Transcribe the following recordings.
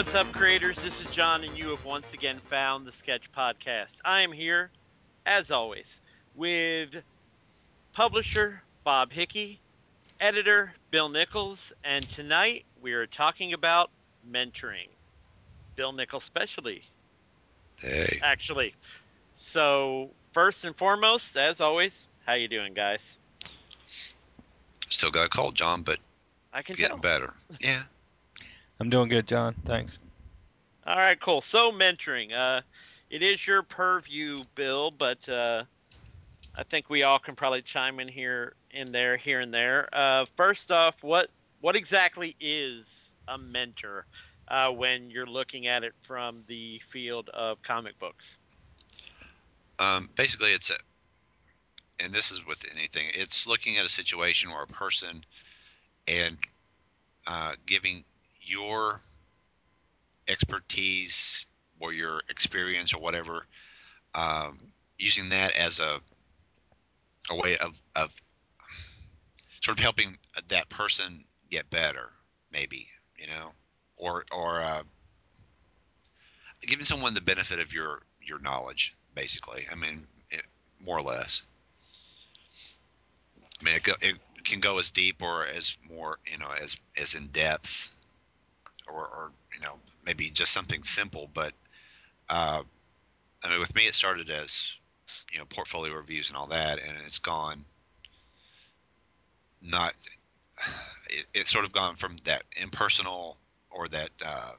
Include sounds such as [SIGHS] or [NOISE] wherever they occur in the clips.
What's up, creators? This is John, and you have once again found the Sketch Podcast. I am here, as always, with publisher Bob Hickey, editor Bill Nichols, and tonight we are talking about mentoring. Bill Nichols specialty, Hey, actually. So, first and foremost, as always, how you doing, guys? still got a cold, John, but I can getting tell. better. [LAUGHS] Yeah. I'm doing good, John. Thanks. All right, cool. So mentoring, uh, it is your purview, Bill, but uh, I think we all can probably chime in here, in there, here and there. Uh, first off, what what exactly is a mentor uh, when you're looking at it from the field of comic books? Um, basically, it's a, and this is with anything. It's looking at a situation or a person, and uh, giving your expertise or your experience or whatever, um, using that as a a way of of sort of helping that person get better, maybe you know, or or uh, giving someone the benefit of your your knowledge, basically. I mean, it, more or less. I mean, it, go, it can go as deep or as more, you know, as as in depth, or, or you know, maybe just something simple. But uh, I mean, with me, it started as you know portfolio reviews and all that, and it's gone. Not, it, it's sort of gone from that impersonal or that uh,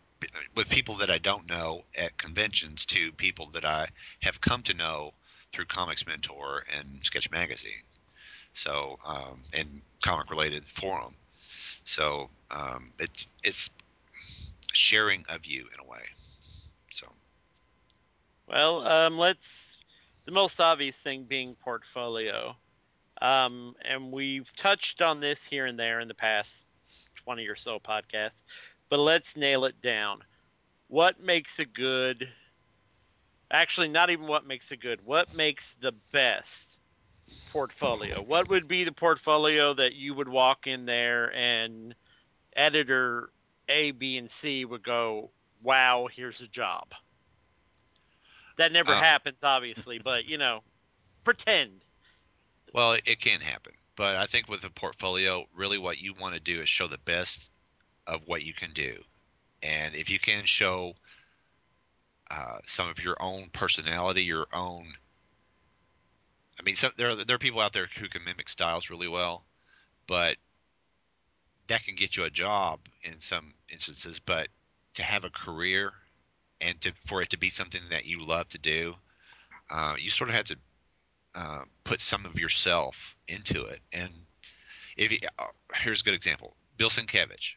with people that I don't know at conventions to people that I have come to know through Comics Mentor and Sketch Magazine. So, um, and comic related forum. So, um, it, it's sharing of you in a way. So, Well, um, let's the most obvious thing being portfolio, um, and we've touched on this here and there in the past twenty or so podcasts, but let's nail it down. What makes a good? Actually, not even what makes a good. What makes the best portfolio? What would be the portfolio that you would walk in there and editor A, B, and C would go, "Wow, here's a job." That never Uh, happens, obviously, but you know, pretend. well, it, it can happen. But I think with a portfolio, really what you want to do is show the best of what you can do. And if you can show uh, some of your own personality, your own. I mean, some, there are there are people out there who can mimic styles really well, but that can get you a job in some instances. But to have a career and to for it to be something that you love to do, uh, you sort of have to uh, put some of yourself into it. And if you, uh, here's a good example, Bill Sienkiewicz.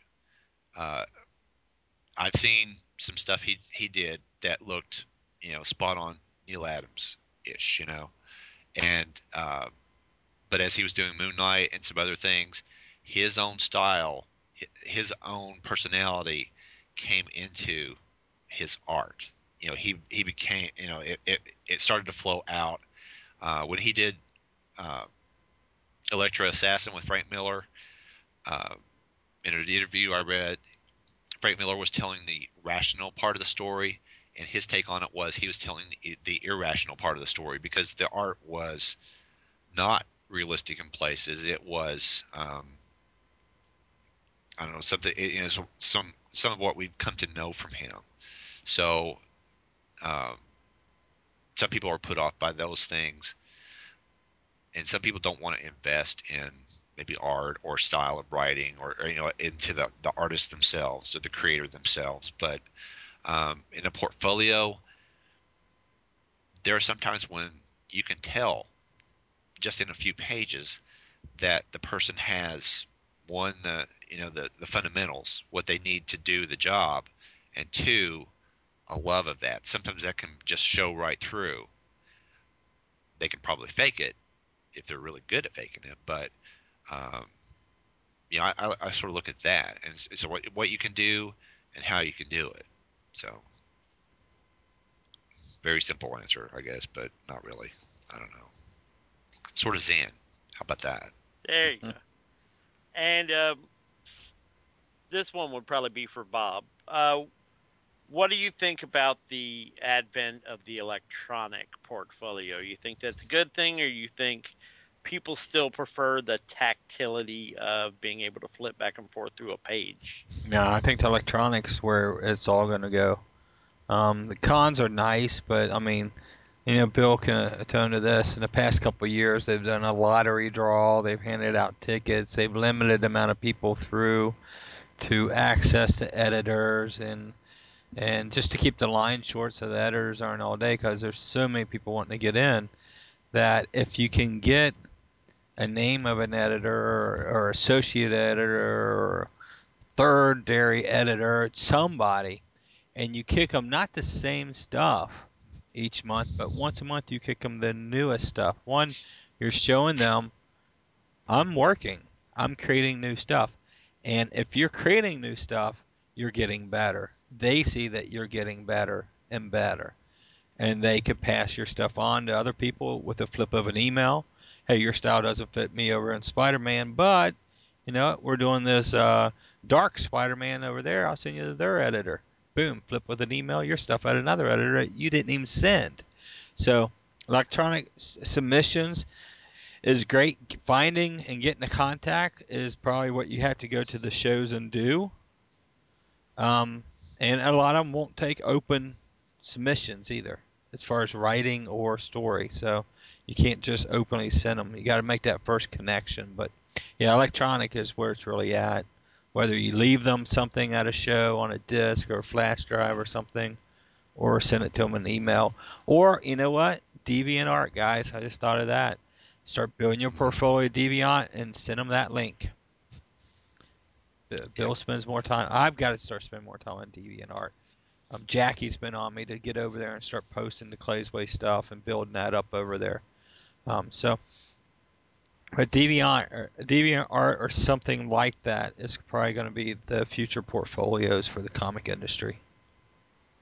Uh, I've seen some stuff he he did that looked, you know, spot on Neal Adams ish, you know, and uh, but as he was doing Moon Knight and some other things, his own style, his own personality came into his art. You know, he he became, you know, it it, it started to flow out uh, when he did uh, Assassin with Frank Miller. Uh, in an interview I read, Frank Miller was telling the rational part of the story, and his take on it was he was telling the, the irrational part of the story because the art was not realistic in places. It was um, I don't know something. Is some some of what we've come to know from him. So um, some people are put off by those things, and some people don't want to invest in maybe art or style of writing or, or you know into the the artist themselves or the creator themselves. But um, in a portfolio, there are sometimes when you can tell just in a few pages that the person has one the you know the the fundamentals, what they need to do the job, and two, a love of that. Sometimes that can just show right through. They can probably fake it if they're really good at faking it, but um, you know, I, I, I sort of look at that and it's what what you can do and how you can do it. So very simple answer, I guess, but not really. I don't know. Sort of zen. How about that? There you go. And um, this one would probably be for Bob. Uh, what do you think about the advent of the electronic portfolio? You think that's a good thing, or you think people still prefer the tactility of being able to flip back and forth through a page? No, I think the electronics where it's all going to go. Um, the cons are nice, but I mean, you know, Bill can attest to this. In the past couple years, they've done a lottery draw. They've handed out tickets. They've limited the amount of people through to access to editors and and just to keep the line short so the editors aren't all day because there's so many people wanting to get in that if you can get a name of an editor or, or associate editor or third dairy editor, somebody, and you kick them not the same stuff each month, but once a month you kick them the newest stuff. One, you're showing them I'm working, I'm creating new stuff. And if you're creating new stuff, you're getting better. They see that you're getting better and better. And they can pass your stuff on to other people with a flip of an email. Hey, your style doesn't fit me over in Spider Man, but you know? We're doing this uh, dark Spider Man over there. I'll send you to their editor. Boom, flip with an email your stuff at another editor you didn't even send. So, electronic s- submissions is great. Finding and getting a contact is probably what you have to go to the shows and do. Um, and a lot of them won't take open submissions either, as far as writing or story. So you can't just openly send them. You got to make that first connection. But yeah, electronic is where it's really at. Whether you leave them something at a show on a disk or a flash drive or something, or send it to them in an email, or you know what, DeviantArt guys, I just thought of that. Start building your portfolio Deviant and send them that link. Bill spends more time. I've got to start spending more time on DeviantArt. Um, Jackie's been on me to get over there and start posting the Claysway stuff and building that up over there. Um, so, but Deviant, or, DeviantArt or something like that is probably going to be the future portfolios for the comic industry.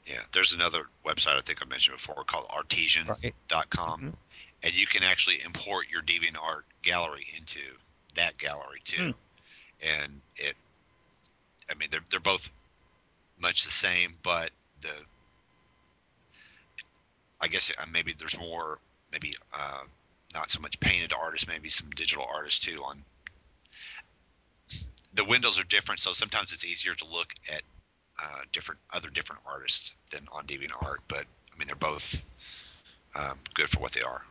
Yeah, there's another website I think I mentioned before called artician.com, Right. Mhm. and you can actually import your Deviant Art gallery into that gallery too. And it, I mean, they're they're both much the same, but the, I guess uh, maybe there's more, maybe uh, not so much painted artists, maybe some digital artists too. On the windows are different, so sometimes it's easier to look at uh, different other different artists than on DeviantArt. But I mean, they're both um, good for what they are.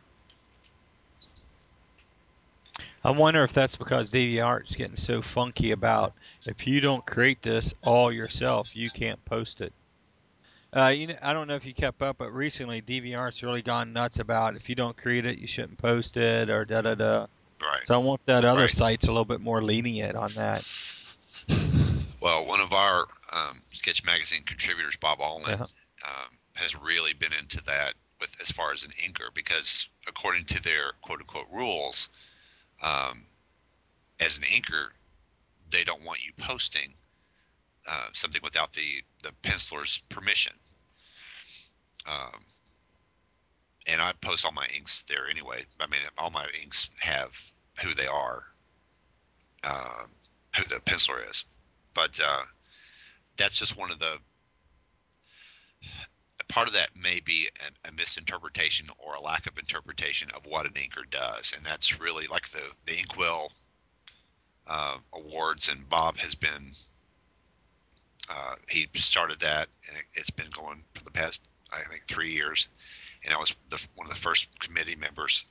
I wonder if that's because DeviantArt's getting so funky about if you don't create this all yourself, you can't post it. Uh, you know, I don't know if you kept up, but recently DeviantArt's really gone nuts about if you don't create it, you shouldn't post it or da da da. Right. So I want that other Right. site's a little bit more lenient on that. Well, one of our um, sketch magazine contributors, Bob Almond, Yeah. um, has really been into that with as far as an inker because according to their quote unquote rules, um, as an inker, they don't want you posting uh, something without the the penciler's permission. Um, and I post all my inks there anyway. I mean, all my inks have who they are, um, who the penciler is. But uh, that's just one of the part of that may be a, a misinterpretation or a lack of interpretation of what an inker does, and that's really like the the Inkwell uh, awards. And Bob has been uh, he started that, and it, it's been going for the past I think three years. And I was the, one of the first committee members.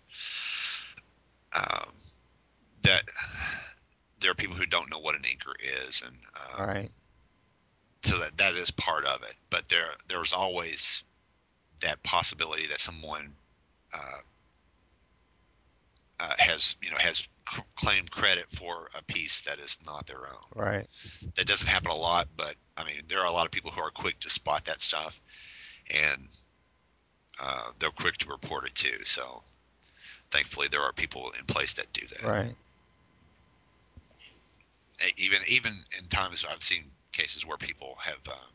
Um, that there are people who don't know what an inker is, and uh, All right. so that that is part of it. But there there's always that possibility that someone uh, uh, has you know has c- claim credit for a piece that is not their own. Right. That doesn't happen a lot, but I mean, there are a lot of people who are quick to spot that stuff, and uh, they're quick to report it too. So, thankfully, there are people in place that do that. Right. Even even in times I've seen cases where people have, uh,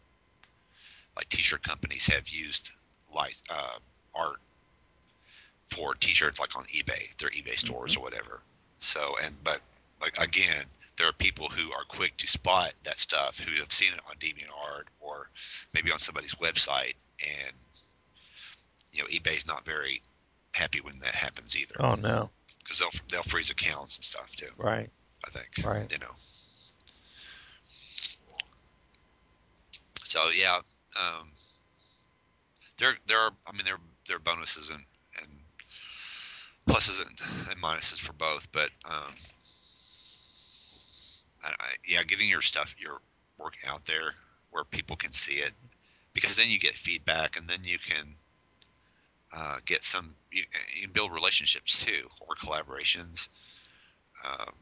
like T-shirt companies have used like uh, art for T-shirts like on eBay, their eBay stores or whatever. So and but like again, there are people who are quick to spot that stuff who have seen it on DeviantArt or maybe on somebody's website, and you know eBay's not very happy when that happens either Oh no. because they'll they'll freeze accounts and stuff too. Right. I think. Right. You know. So yeah, um, there there are I mean there there are bonuses and and pluses and, and minuses for both, but um, I, I, yeah, getting your stuff your work out there where people can see it, because then you get feedback and then you can uh, get some you, you can build relationships too or collaborations. Um,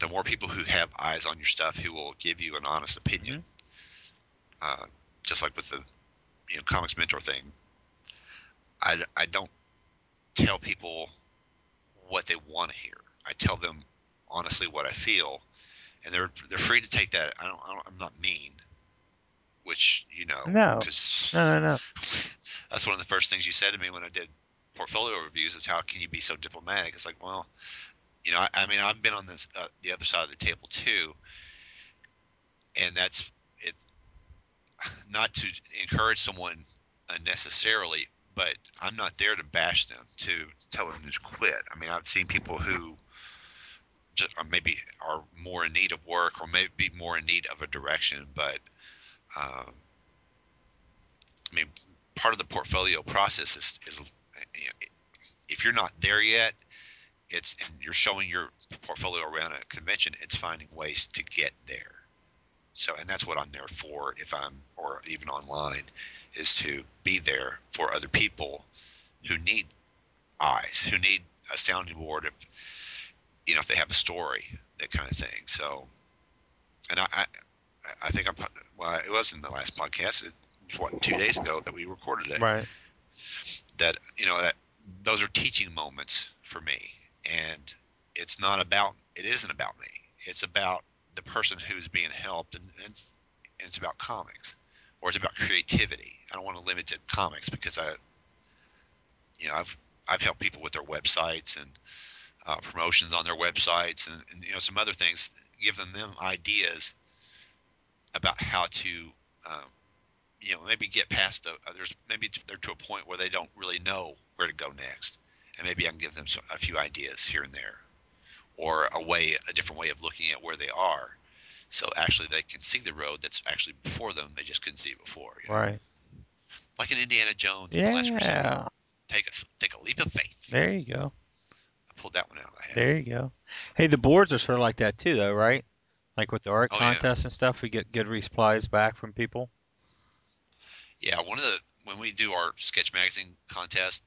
the more people who have eyes on your stuff who will give you an honest opinion, uh, just like with the you know comics mentor thing, I, I don't tell people what they want to hear. I tell them honestly what I feel, and they're they're free to take that. I don't, I don't I'm not mean, which you know, No. No, no, no. that's one of the first things you said to me when I did portfolio reviews is how can you be so diplomatic? It's like, well, you know, I, I mean, I've been on this uh, the other side of the table too, and that's it. [SIGHS] Not to encourage someone unnecessarily, but I'm not there to bash them to tell them to quit. I mean, I've seen people who just maybe are more in need of work or maybe more in need of a direction, but um, I mean, part of the portfolio process is, is you know, if you're not there yet, it's and you're showing your portfolio around a convention, it's finding ways to get there. So, and that's what I'm there for. If I'm or even online, is to be there for other people who need eyes, who need a sounding board. If you know, if they have a story, that kind of thing. So, and I, I, I think I'm. Well, it was in the last podcast. It was what two days ago that we recorded it Right. that you know that those are teaching moments for me and it's not about it isn't about me it's about the person who's being helped and it's and it's about comics or it's about creativity i don't want to limit it to comics because i you know i've i've helped people with their websites and uh, promotions on their websites and, and you know some other things giving them ideas about how to um, you know maybe get past the uh, there's maybe they're to a point where they don't really know where to go next and maybe i can give them some, a few ideas here and there or a way a different way of looking at where they are so actually they can see the road that's actually before them they just couldn't see it before you know? Right. like in indiana jones and the last crusade Yeah. take a take a leap of faith There you go. i pulled that one out of my head There you go. Hey, the boards are sort of like that too, though, right? Like with the art Oh, yeah. contests and stuff, we get good replies back from people. Yeah, one of the when we do our sketch magazine contest,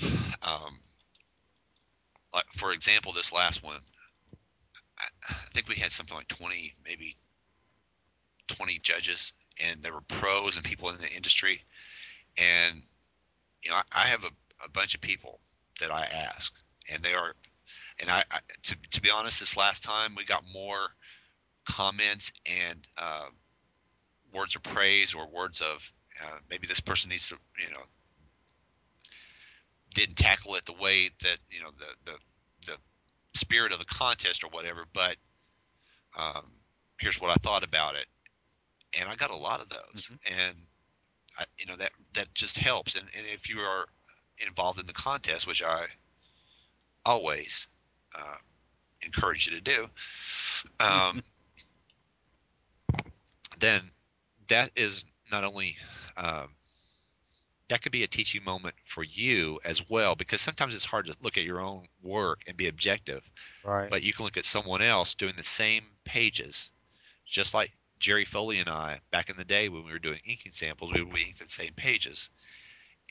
[SIGHS] um, like for example, this last one, I, I think we had something like twenty, maybe twenty judges, and there were pros and people in the industry, and you know, I, I have a, a bunch of people that I ask, and they are, and I, I to to be honest, this last time we got more comments and uh, words of praise or words of uh, maybe this person needs to, you know, didn't tackle it the way that you know the the the spirit of the contest or whatever. But um, here's what I thought about it, and I got a lot of those, and I, you know that that just helps. And, and if you are involved in the contest, which I always uh, encourage you to do, [LAUGHS] um, then that is not only um, that could be a teaching moment for you as well because sometimes it's hard to look at your own work and be objective. Right. but you can look at someone else doing the same pages just like jerry foley and i back in the day when we were doing inking samples we would be ink the same pages.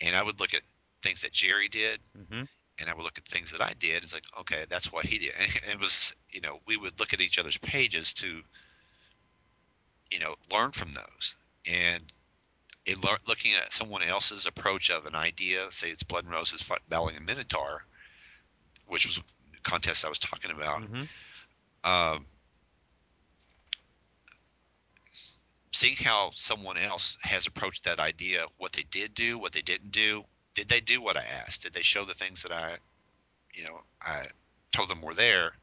And i would look at things that jerry did hmm and I would look at things that I did. It's like, okay, that's what he did. And it was, you know, we would look at each other's pages to, you know, learn from those. And in lear- looking at someone else's approach of an idea, say it's Blood and Roses battling a Minotaur, which was the contest I was talking about. hmm Um, seeing how someone else has approached that idea, what they did do, what they didn't do, did they do what I asked? Did they show the things that I, you know, I told them were there,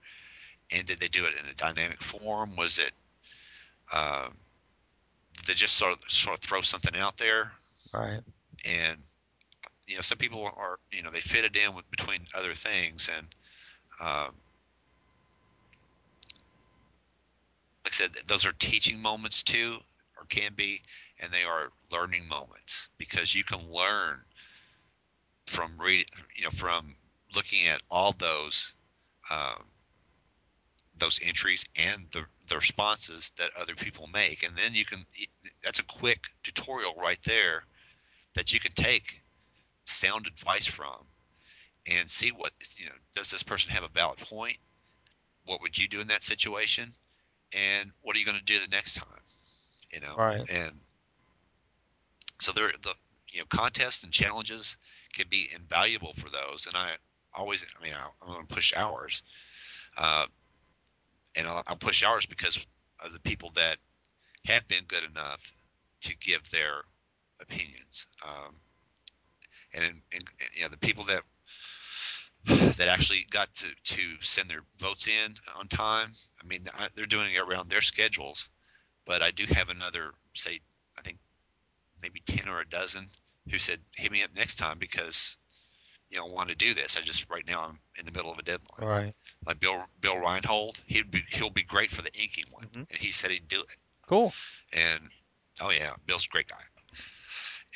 and did they do it in a dynamic form? Was it, um, they just sort of sort of throw something out there? Right. And you know, some people are, you know, they fit it in with between other things, and um, like I said, those are teaching moments too, or can be, and they are learning moments because you can learn from read, you know, from looking at all those um, those entries and the the responses that other people make, and then you can. That's a quick tutorial right there that you can take sound advice from and see what you know. Does this person have a valid point? What would you do in that situation? And what are you going to do the next time? You know, Right. and so there the you know contests and challenges can be invaluable for those and i always i mean I- i'm going to push ours uh, and I'll, I'll push ours because of the people that have been good enough to give their opinions um, and, and, and you know the people that that actually got to, to send their votes in on time i mean I, they're doing it around their schedules but i do have another say i think maybe 10 or a dozen who said hit me up next time because you know I want to do this. I just right now I'm in the middle of a deadline. Right. Like Bill Bill Reinhold, he'd be he'll be great for the inking one, Mhm. and he said he'd do it. Cool. And oh yeah, Bill's a great guy.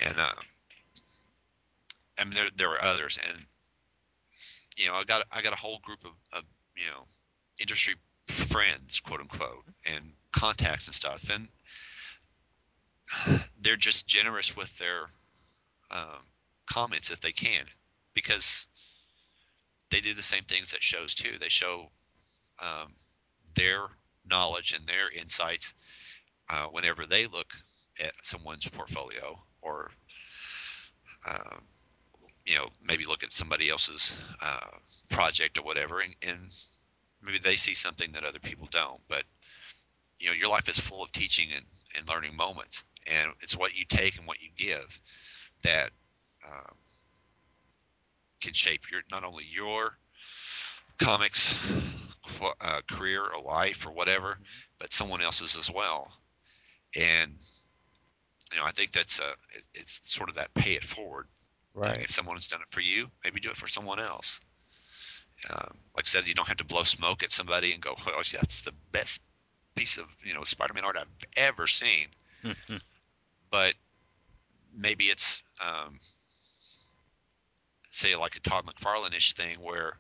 And uh, I mean there there are others, and you know I got I got a whole group of, of you know industry friends, quote unquote, and contacts and stuff, and they're just generous with their um, comments if they can, because they do the same things that shows too. They show um, their knowledge and their insights uh, whenever they look at someone's portfolio or um, you know maybe look at somebody else's uh, project or whatever and, and maybe they see something that other people don't but you know your life is full of teaching and, and learning moments and it's what you take and what you give that um, can shape your not only your comics uh, career or life or whatever, but someone else's as well. And you know, I think that's a it, it's sort of that pay it forward. thing. Right. If someone's done it for you, maybe do it for someone else. Um, like I said, you don't have to blow smoke at somebody and go, "Well, that's the best piece of you know Spider-Man art I've ever seen." [LAUGHS] But maybe it's um, say like a Todd McFarlane-ish thing where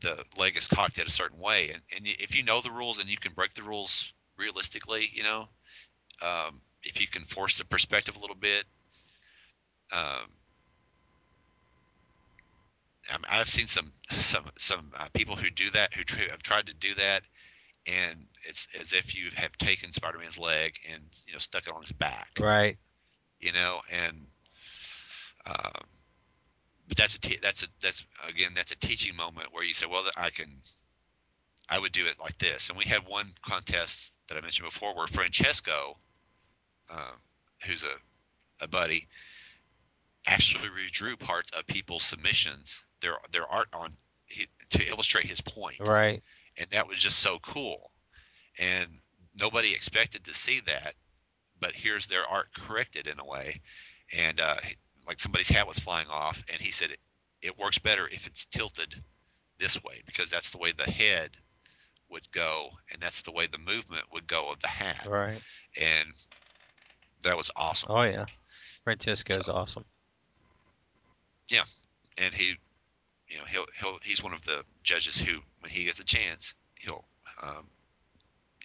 the leg is cocked at a certain way, and, and if you know the rules and you can break the rules realistically, you know, um, if you can force the perspective a little bit. Um, I've seen some [LAUGHS] some some uh, people who do that who tr- have tried to do that, and it's as if you have taken Spider-Man's leg and you know stuck it on his back, Right. you know, and um, but that's a te- that's a that's again that's a teaching moment where you say, well, I can, I would do it like this. And we had one contest that I mentioned before where Francesco, um, who's a a buddy, actually redrew parts of people's submissions, their their art on he, to illustrate his point, Right. and that was just so cool. And nobody expected to see that, but here's their art corrected in a way, and uh, like somebody's hat was flying off, and he said it, it works better if it's tilted this way because that's the way the head would go, and that's the way the movement would go of the hat, Right. and that was awesome. Oh yeah. Francesco's So- awesome. Yeah, and he you know he'll he'll he's one of the judges who when he gets a chance he'll um,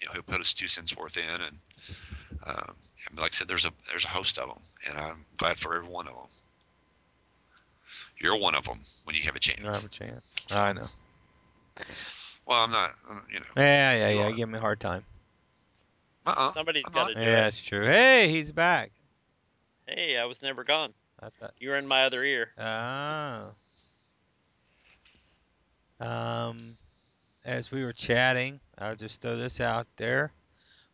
you know he'll put his two cents worth in and um, and like I said there's a there's a host of them and I'm glad for every one of them You're one of them when you have a chance. I have a chance. I know. Well, I'm not. uh, You know. Yeah, yeah, You yeah. are. Give me a hard time. Uh-uh. Somebody's I'm got not. to do Yeah, it. that's true. Hey, he's back. Hey, I was never gone. I thought. You were in my other ear. Ah. Um, as we were chatting, I'll just throw this out there.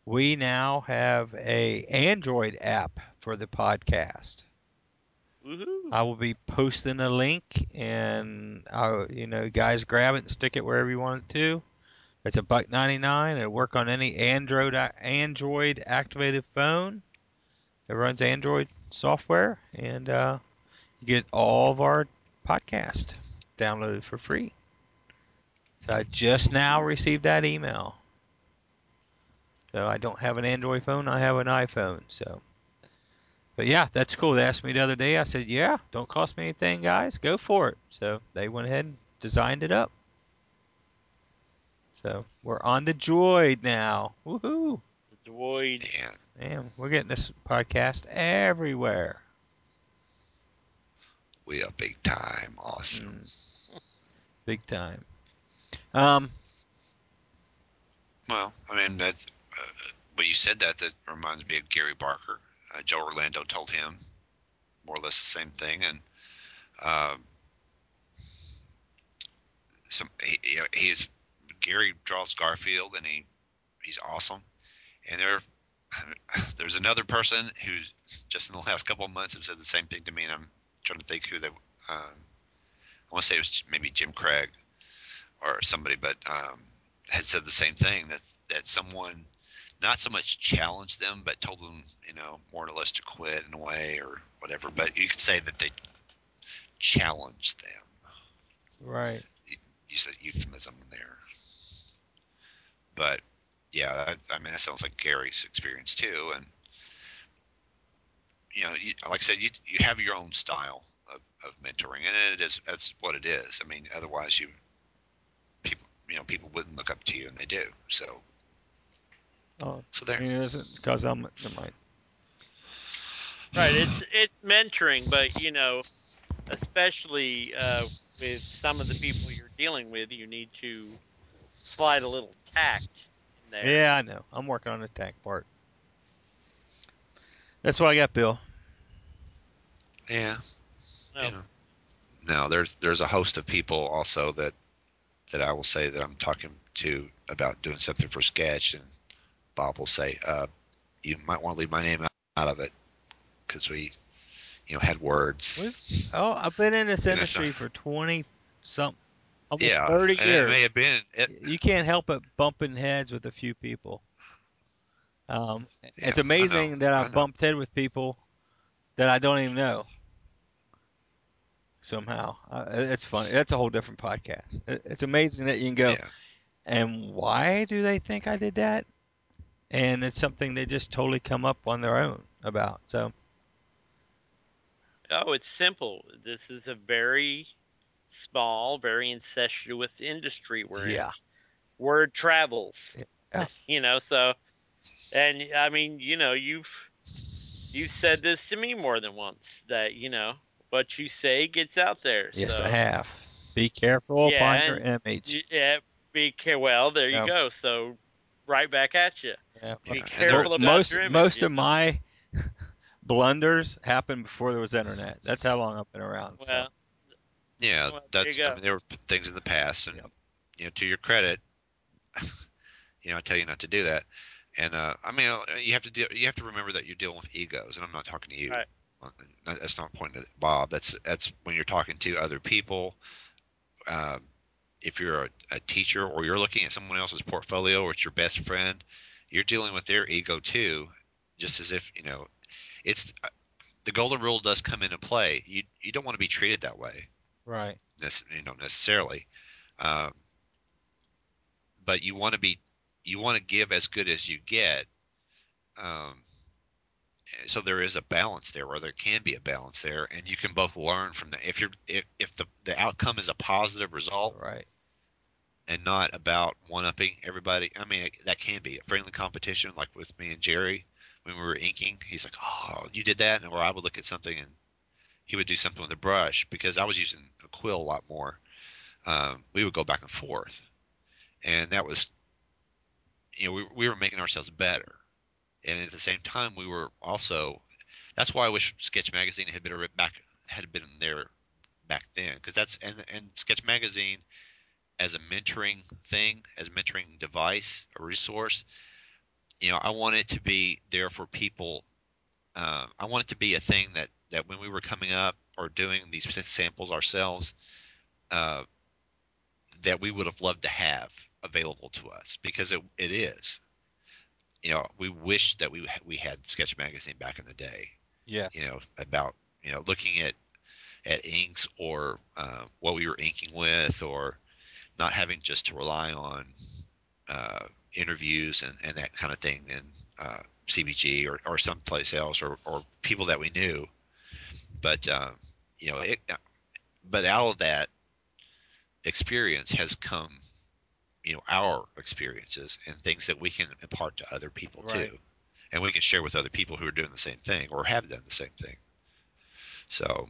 We now have a Android app for the podcast. Woohoo! I will be posting a link, and I, you know, guys, grab it and stick it wherever you want it to. It's a buck ninety nine. It'll work on any Android Android activated phone. It runs Android software, and uh, you get all of our podcast downloaded for free. So I just now received that email. So I don't have an Android phone. I have an iPhone. So, but yeah, that's cool. They asked me the other day. I said, yeah, don't cost me anything, guys. Go for it. So they went ahead and designed it up. So we're on the Droid now. Woohoo! The Droid. Man, Man, we're getting this podcast everywhere. we are big time. Awesome. Mm. Big time. Um, Well, I mean, that's when you said that, that reminds me of Gary Barker. Uh, Joe Orlando told him more or less the same thing, and um, some he, know, he's Gary draws Garfield, and he he's awesome. And there, [LAUGHS] there's another person who's just in the last couple of months have said the same thing to me, and I'm trying to think who they. Um, I want to say it was maybe Jim Craig or somebody, but um, had said the same thing that that someone not so much challenged them, but told them, you know, more or less to quit in a way or whatever. But you could say that they challenged them. right. Use a euphemism there. But yeah, that, I mean that sounds like Gary's experience too, and you know, you, like I said, you you have your own style of, of mentoring, and it is that's what it is. I mean, otherwise you people you know people wouldn't look up to you, and they do. So Oh, so I there. mean, is it because I'm? Never mind. Right. It's it's mentoring, but you know, especially uh, with some of the people you're dealing with, you need to slide a little tact in there. Yeah, I know. I'm working on the tact part. That's what I got, Bill. Yeah. No. You know. Now there's there's a host of people also that that I will say that I'm talking to about doing something for sketch, and Bob will say, uh, "You might want to leave my name out, of it because we, you know, had words." Oh, I've been in this industry for 20 some almost yeah, 30 years. it may have been. It, you can't help but bumping heads with a few people. Um, Yeah, it's I amazing know, that I I've bumped head with people that I don't even know. Somehow, uh, it's funny. That's a whole different podcast. It- It's amazing that you can go. yeah, And why do they think I did that? And it's something they just totally come up on their own about. So Oh, it's simple. This is a very small, very incestuous industry we're in. yeah, Word travels. Yeah. [LAUGHS] You know, so and I mean, you know, you've you've said this to me more than once that, you know, what you say gets out there. yes, so, I have. Be careful Yeah, upon your image. Yeah, be care well, there you Yeah. go. So right back at you. Yeah, Be careful about most your image. most of know? my [LAUGHS] blunders happened before there was internet. That's how long I've been around. so. yeah. Well, there that's. I mean, there were things in the past, and Yep. you know, to your credit, [LAUGHS] you know, I tell you not to do that. And uh, I mean, uh, you have to deal. You have to remember that you're dealing with egos, and I'm not talking to you. Right. That's not pointing at Bob. That's that's when you're talking to other people. Um, if you're a, a teacher or you're looking at someone else's portfolio or it's your best friend, you're dealing with their ego too, just as if you know, it's uh, the golden rule does come into play. You you don't want to be treated that way right. you know necessarily um, but you want to be you want to give as good as you get um, so there is a balance there or there can be a balance there and you can both learn from that if you're if, if the, the outcome is a positive result Right. And not about one upping everybody i mean that can be a friendly competition like with me and jerry when we were inking he's like oh you did that and or i would look at something and he would do something with a brush because I was using a quill a lot more. Um, we would go back and forth, and that was, you know, we we were making ourselves better, and at the same time we were also. That's why I wish Sketch Magazine had been back had been there back then because that's and and Sketch Magazine as a mentoring thing, as a mentoring device, a resource. You know, I want it to be there for people. Uh, I want it to be a thing that that when we were coming up or doing these samples ourselves, uh, that we would have loved to have available to us because it, it is. You know, we wish that we we had Sketch Magazine back in the day. Yes. You know, about you know looking at at inks or uh, what we were inking with, or not having just to rely on uh, interviews and, and that kind of thing in uh, CBG or, or someplace else or, or people that we knew. But uh, you know, it, but out of that experience has come, you know, our experiences and things that we can impart to other people Right. too, and we can share with other people who are doing the same thing or have done the same thing. So,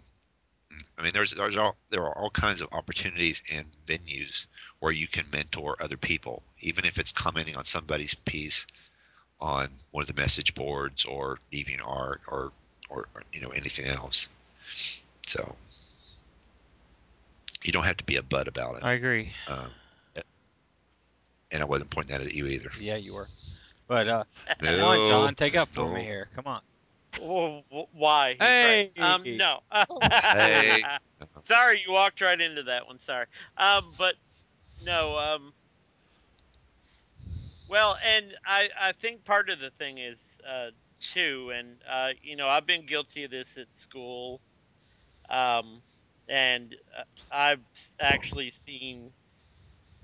I mean, there's there's all there are all kinds of opportunities and venues where you can mentor other people, even if it's commenting on somebody's piece on one of the message boards or DeviantArt or, or, or you know anything else. So you don't have to be a butt about it. I agree. Um, and I wasn't pointing that at you either. Yeah, you were. But uh, [LAUGHS] No, come on, John, take up for no. me here. Come on. Wh- wh- Why? Hey! Right. Um, no. [LAUGHS] Hey. Sorry, you walked right into that one. Sorry. Um, but no. Um. Well, and I I think part of the thing is uh too, and uh you know I've been guilty of this at school, um, and uh, I've actually seen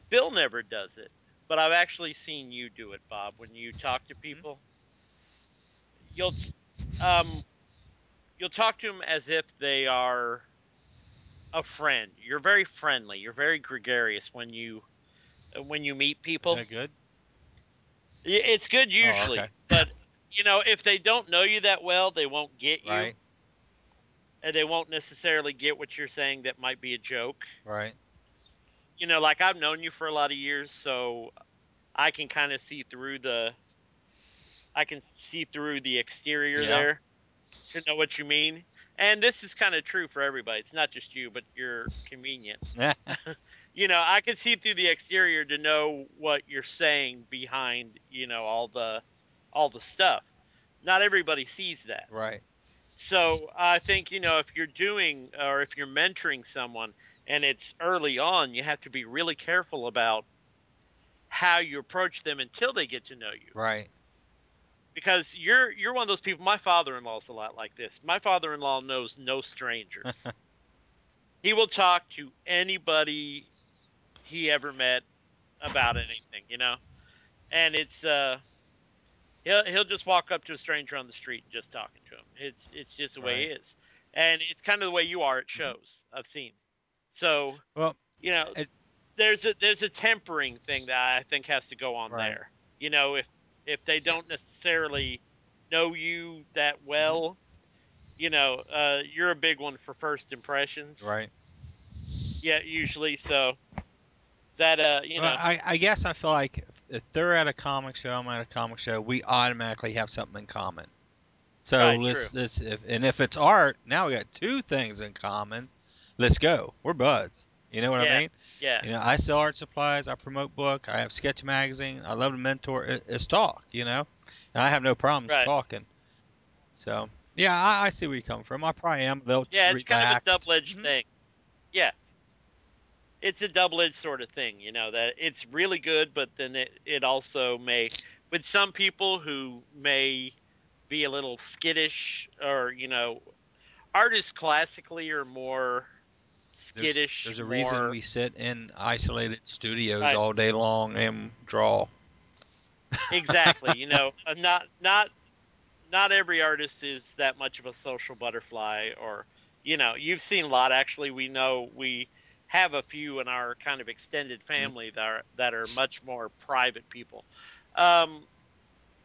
Bill never does it, but I've actually seen you do it, Bob. When you talk to people, you'll um you'll talk to them as if they are a friend. You're very friendly. You're very gregarious when you uh, when you meet Is people. that good? It's good oh, usually, okay. but you know if they don't know you that well, they won't get you, Right. and they won't necessarily get what you're saying. That might be a joke. Right. You know, like I've known you for a lot of years, so I can kind of see through the. I can see through the exterior Yeah. there to know what you mean. And this is kind of true for everybody. It's not just you, but your convenience. [LAUGHS] you know, I can see through the exterior to know what you're saying behind, you know, all the all the stuff. Not everybody sees that. right. So I think, you know, if you're doing or if you're mentoring someone and it's early on, you have to be really careful about how you approach them until they get to know you. Right. Because you're you're one of those people my father-in-law's a lot like this. My father-in-law knows no strangers. [LAUGHS] he will talk to anybody he ever met about anything, you know. And it's uh he'll he'll just walk up to a stranger on the street and just talking to him. It's it's just the way he is. And it's kind of the way you are at shows. I've seen. So, Well, you know, it- there's a there's a tempering thing that I think has to go on Right. there. You know, if if they don't necessarily know you that well, you know, uh, you're a big one for first impressions. right. Yeah, usually. So that uh, you know, I, I guess I feel like if- if they're at a comic show, I'm at a comic show, we automatically have something in common. So Right, let's, true. let's if, and if it's art, now we got two things in common. Let's go. We're buds. You know what Yeah. I mean? yeah, You know, I sell art supplies. I promote book. I have sketch magazine. I love to mentor. It, it's talk. You know, and I have no problems Right. talking. So yeah, I, I see where you come from. I probably am little yeah, it's kind of a double-edged Mhm. thing. Yeah, it's a double-edged sort of thing. You know that it's really good, but then it it also may with some people who may be a little skittish or you know artists classically are more skittish. There's a more, reason we sit in isolated studios Right. all day long and draw. exactly. You know, [LAUGHS] uh, not not not every artist is that much of a social butterfly, or you know, you've seen a lot. Actually, we know we have a few in our kind of extended family that are that are much more private people. Um,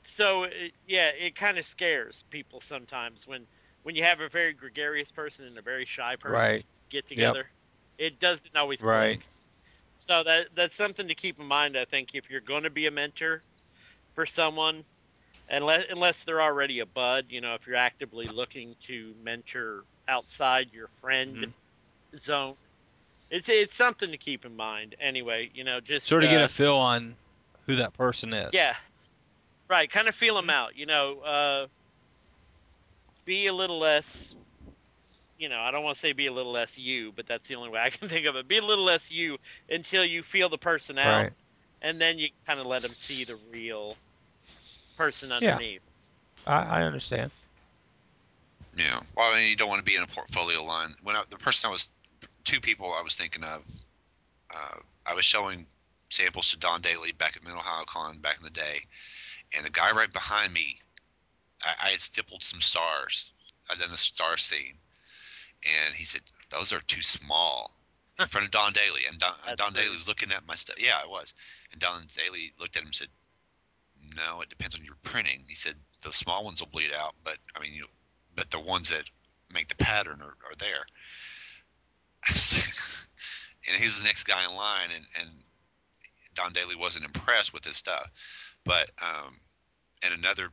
so it, yeah, it kind of scares people sometimes when when you have a very gregarious person and a very shy person Right. Get together, it doesn't always click. Right. So that that's something to keep in mind. I think if you're going to be a mentor for someone, unless unless they're already a bud, you know, if you're actively looking to mentor outside your friend Mm-hmm. zone, it's it's something to keep in mind. Anyway, you know, just Sort of get uh, a feel on who that person is. yeah, right. Kind of feel Mm-hmm. them out. You know, uh, be a little less. You know, I don't want to say be a little less you, but that's the only way I can [LAUGHS] think of it. Be a little less you until you feel the person out, Right. and then you kind of let them see the real person Yeah. underneath. I, I understand. Yeah. Well, I mean, you don't want to be in a portfolio line. When I, the person I was, two people I was thinking of, uh, I was showing samples to Don Daly back at Mid Ohio Con back in the day, and the guy right behind me, I, I had stippled some stars. I'd done a star scene, and he said, "Those are too small." In front of Don Daly, and Don, That's Don. Daly's looking at my stuff. Yeah, it was. And Don Daly looked at him and said, "No, it depends on your printing." He said, "The small ones will bleed out, but I mean, you, but the ones that make the pattern are, are there." [LAUGHS] [LAUGHS] and he was the next guy in line, and, and Don Daly wasn't impressed with his stuff. But um, and another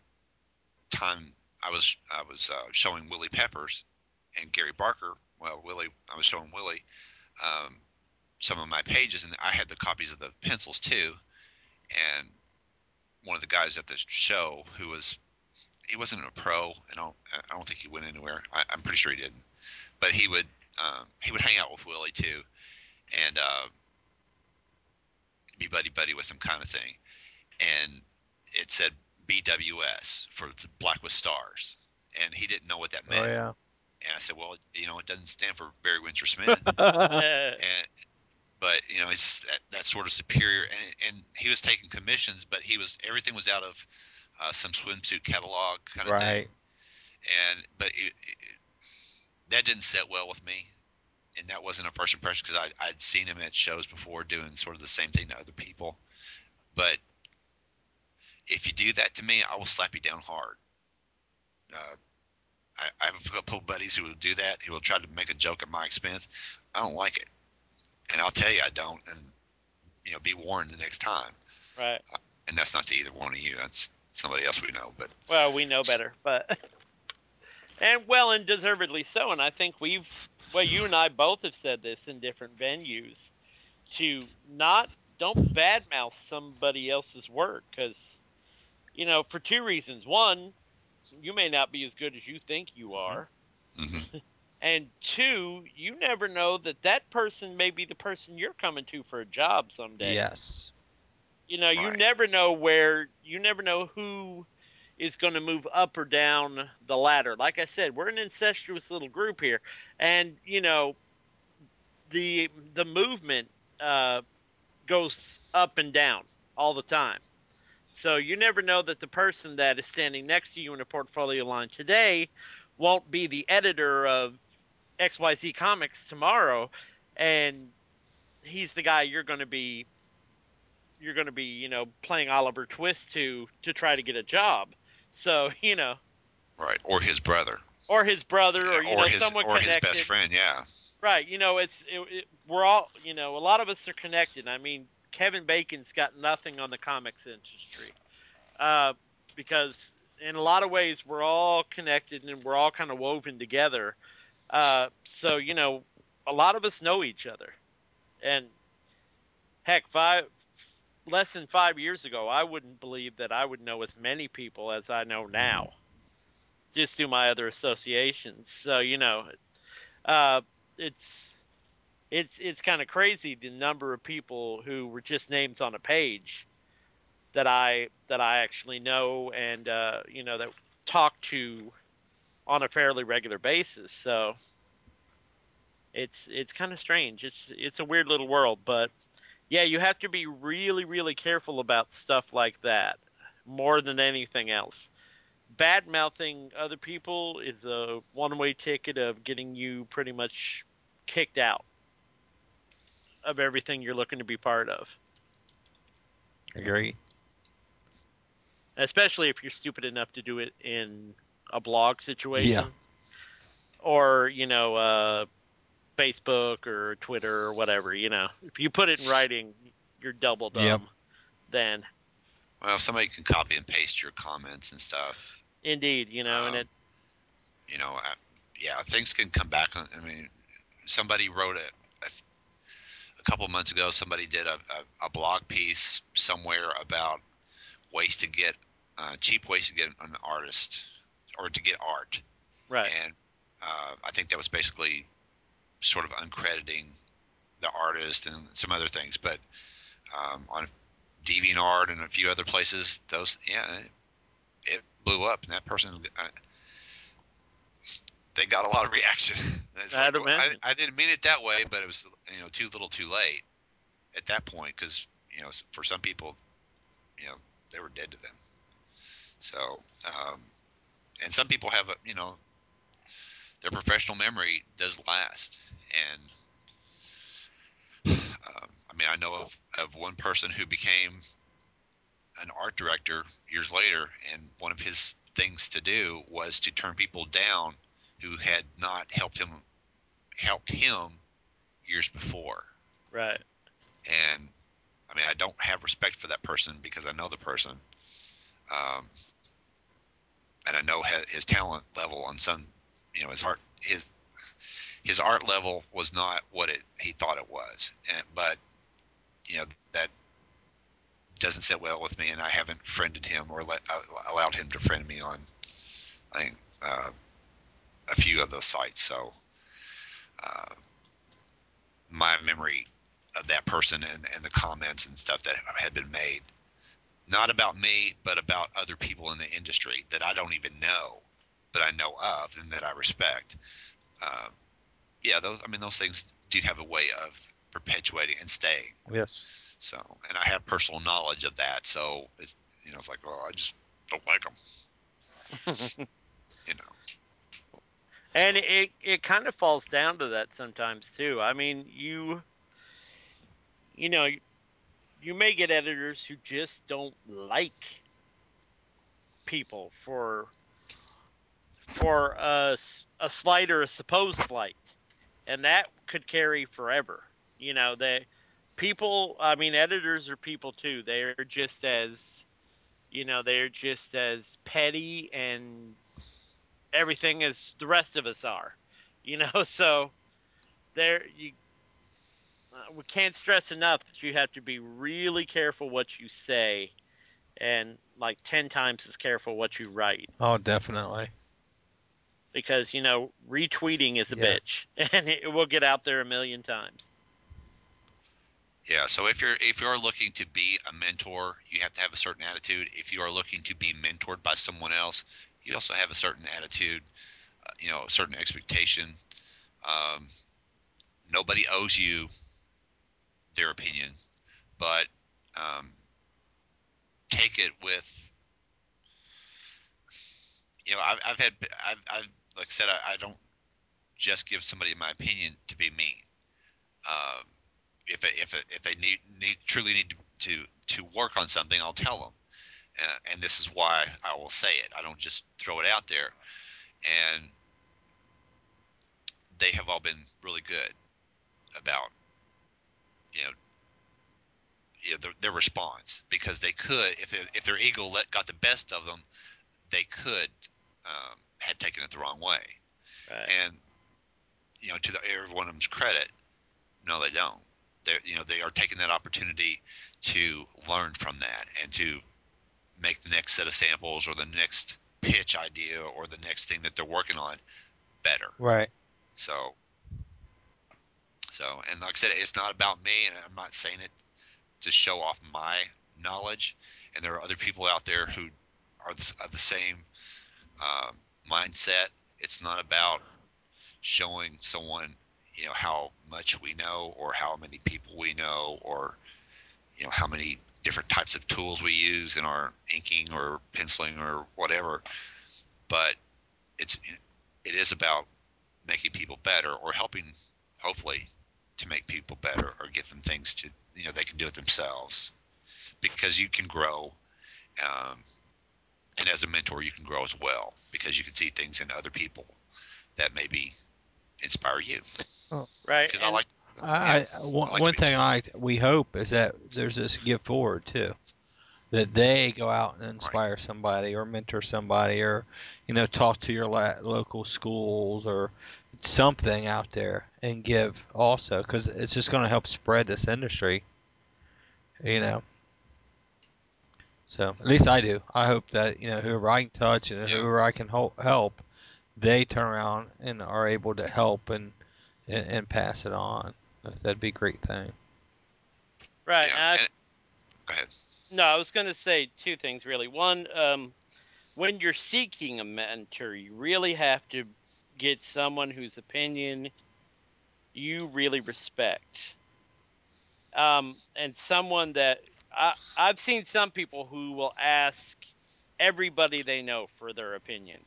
time, I was I was uh, showing Willie Peppers and Gary Barker. Well, Willie, I was showing Willie um, some of my pages, and I had the copies of the pencils too. And one of the guys at the show, who was he wasn't a pro, and I don't, I don't think he went anywhere. I, I'm pretty sure he didn't. But he would um, he would hang out with Willie too, and uh, be buddy buddy with him kind of thing. And it said BWS for the Black with Stars, and he didn't know what that meant. Oh yeah. And I said, well, you know, it doesn't stand for Barry Windsor Smith. [LAUGHS] And but you know, it's just that, that sort of superior. And, and he was taking commissions, but he was everything was out of uh, some swimsuit catalog kind of thing. right. And but it, it, that didn't set well with me. And that wasn't a first impression because I'd seen him at shows before doing sort of the same thing to other people. But if you do that to me, I will slap you down hard. Uh, I, I have a couple buddies who will do that. Who will try to make a joke at my expense. I don't like it, and I'll tell you I don't. And you know, be warned the next time. right. And that's not to either one of you. That's somebody else we know. But Well, we know better, but [LAUGHS] and well, and deservedly so. And I think we've, well, you and I both have said this in different venues, to not don't badmouth somebody else's work because, you know, for two reasons. One, you may not be as good as you think you are, hmm [LAUGHS] and two, you never know that that person may be the person you're coming to for a job someday. Yes. You know, you never know where you never know who is going to move up or down the ladder. Like I said, we're an incestuous little group here, and you know, the the movement uh, goes up and down all the time. So you never know that the person that is standing next to you in a portfolio line today won't be the editor of XYZ Comics tomorrow, and he's the guy you're going to be you're going to be you know playing Oliver Twist to to try to get a job. So [LAUGHS] you know, right, or his brother, or his brother, or you or know his someone or connected. his best friend. Yeah, Right. You know, it's it, it, we're all you know a lot of us are connected. I mean, Kevin Bacon's got nothing on the comics industry uh, because in a lot of ways we're all connected and we're all kind of woven together. Uh, so you know, a lot of us know each other, and heck, five less than five years ago, I wouldn't believe that I would know as many people as I know now, just through my other associations. So you know, uh, it's it's it's kind of crazy the number of people who were just names on a page that I that I actually know and uh, you know that talk to on a fairly regular basis. So it's it's kind of strange. It's it's a weird little world, but yeah, you have to be really really careful about stuff like that more than anything else. Bad mouthing other people is a one way ticket of getting you pretty much kicked out of everything you're looking to be part of. Agree. Especially if you're stupid enough to do it in a blog situation. or you know, uh, Facebook or Twitter or whatever. You know, if you put it in writing, you're double dumb. Yep. Then, Well, somebody can copy and paste your comments and stuff, indeed, you know, and Um, it you know, uh, yeah, things can come back. on- I mean, somebody wrote a, a, a couple months ago. Somebody did a, a, a blog piece somewhere about ways to get uh, cheap ways to get an artist or to get art, right, and uh, I think that was basically sort of uncrediting the artist and some other things. But um, on DeviantArt and a few other places, those yeah, it, it blew up, and that person. Uh, they got a lot of reaction. [LAUGHS] Like, well, I. I didn't mean it that way, but it was you know too little, too late at that point because you know for some people, you know they were dead to them. So, um, and some people have a you know their professional memory does last, and um, I mean I know of of one person who became an art director years later, and one of his things to do was to turn people down who had not helped him helped him years before. right, And I mean, I don't have respect for that person because I know the person, um, and I know his, talent level on some, you know, his art his his art level was not what it he thought it was, and but you know that doesn't sit well with me, and I haven't friended him or let uh, allowed him to friend me on, I think, uh, a few of those sites. So, uh, my memory of that person and, and the comments and stuff that had been made, not about me, but about other people in the industry that I don't even know, but I know of and that I respect. Um, yeah, those. I mean, those things do have a way of perpetuating and staying. Yes. So, and I have personal knowledge of that. So, it's you know, it's like, oh, I just don't like them. [LAUGHS] You know. And it it kind of falls down to that sometimes too. I mean, you you know, you may get editors who just don't like people for for a, a slight or a supposed slight, and that could carry forever. You know, they people. I mean, editors are people too. They're just as you know, they're just as petty and everything as the rest of us are. [LAUGHS] You know, so there you. Uh, we can't stress enough that you have to be really careful what you say, and like ten times as careful what you write. Oh, definitely. because you know retweeting is a Yes. bitch [LAUGHS] and it will get out there a million times Yeah. So if you're if you're looking to be a mentor, you have to have a certain attitude. If you are looking to be mentored by someone else, you also have a certain attitude. Uh, you know, a certain expectation. Um, nobody owes you their opinion, but um, take it with. You know, I've, I've had I've, I've like I said I, I don't just give somebody my opinion to be mean. Um, if if if they need, need truly need to to work on something, I'll tell them, uh, and this is why I will say it. I don't just throw it out there, and they have all been really good about you know, you know their, their response because they could if it, if their ego let got the best of them, they could um, had taken it the wrong way, right and you know to the, every one of them's credit, no, they don't. They're you know they are taking that opportunity to learn from that and to make the next set of samples or the next pitch idea or the next thing that they're working on better. Right. So, so, and like I said, it's not about me, and I'm not saying it to show off my knowledge. And there are other people out there who are the, of the same um, mindset. It's not about showing someone, you know, how much we know or how many people we know or, you know, how many different types of tools we use in our inking or penciling or whatever. But it's it is about making people better or helping, hopefully, to make people better or get them things to you know they can do it themselves because you can grow. Um, and as a mentor, you can grow as well because you can see things in other people that maybe inspire you. Oh, right? Because I like I, I, one, I like one thing I we hope is that there's this give forward too, that they go out and inspire somebody or mentor somebody or you know talk to your la- local schools or something out there and give also because it's just going to help spread this industry. You know. So at least I do. I hope that you know whoever I can touch and Yeah. whoever I can hel- help, they turn around and are able to help and and, and pass it on. That'd be a great thing. right. yeah, I- and- go ahead. No, I was going to say two things really. One, um, when you're seeking a mentor, you really have to get someone whose opinion you really respect. Um, and someone that I, I've seen some people who will ask everybody they know for their opinion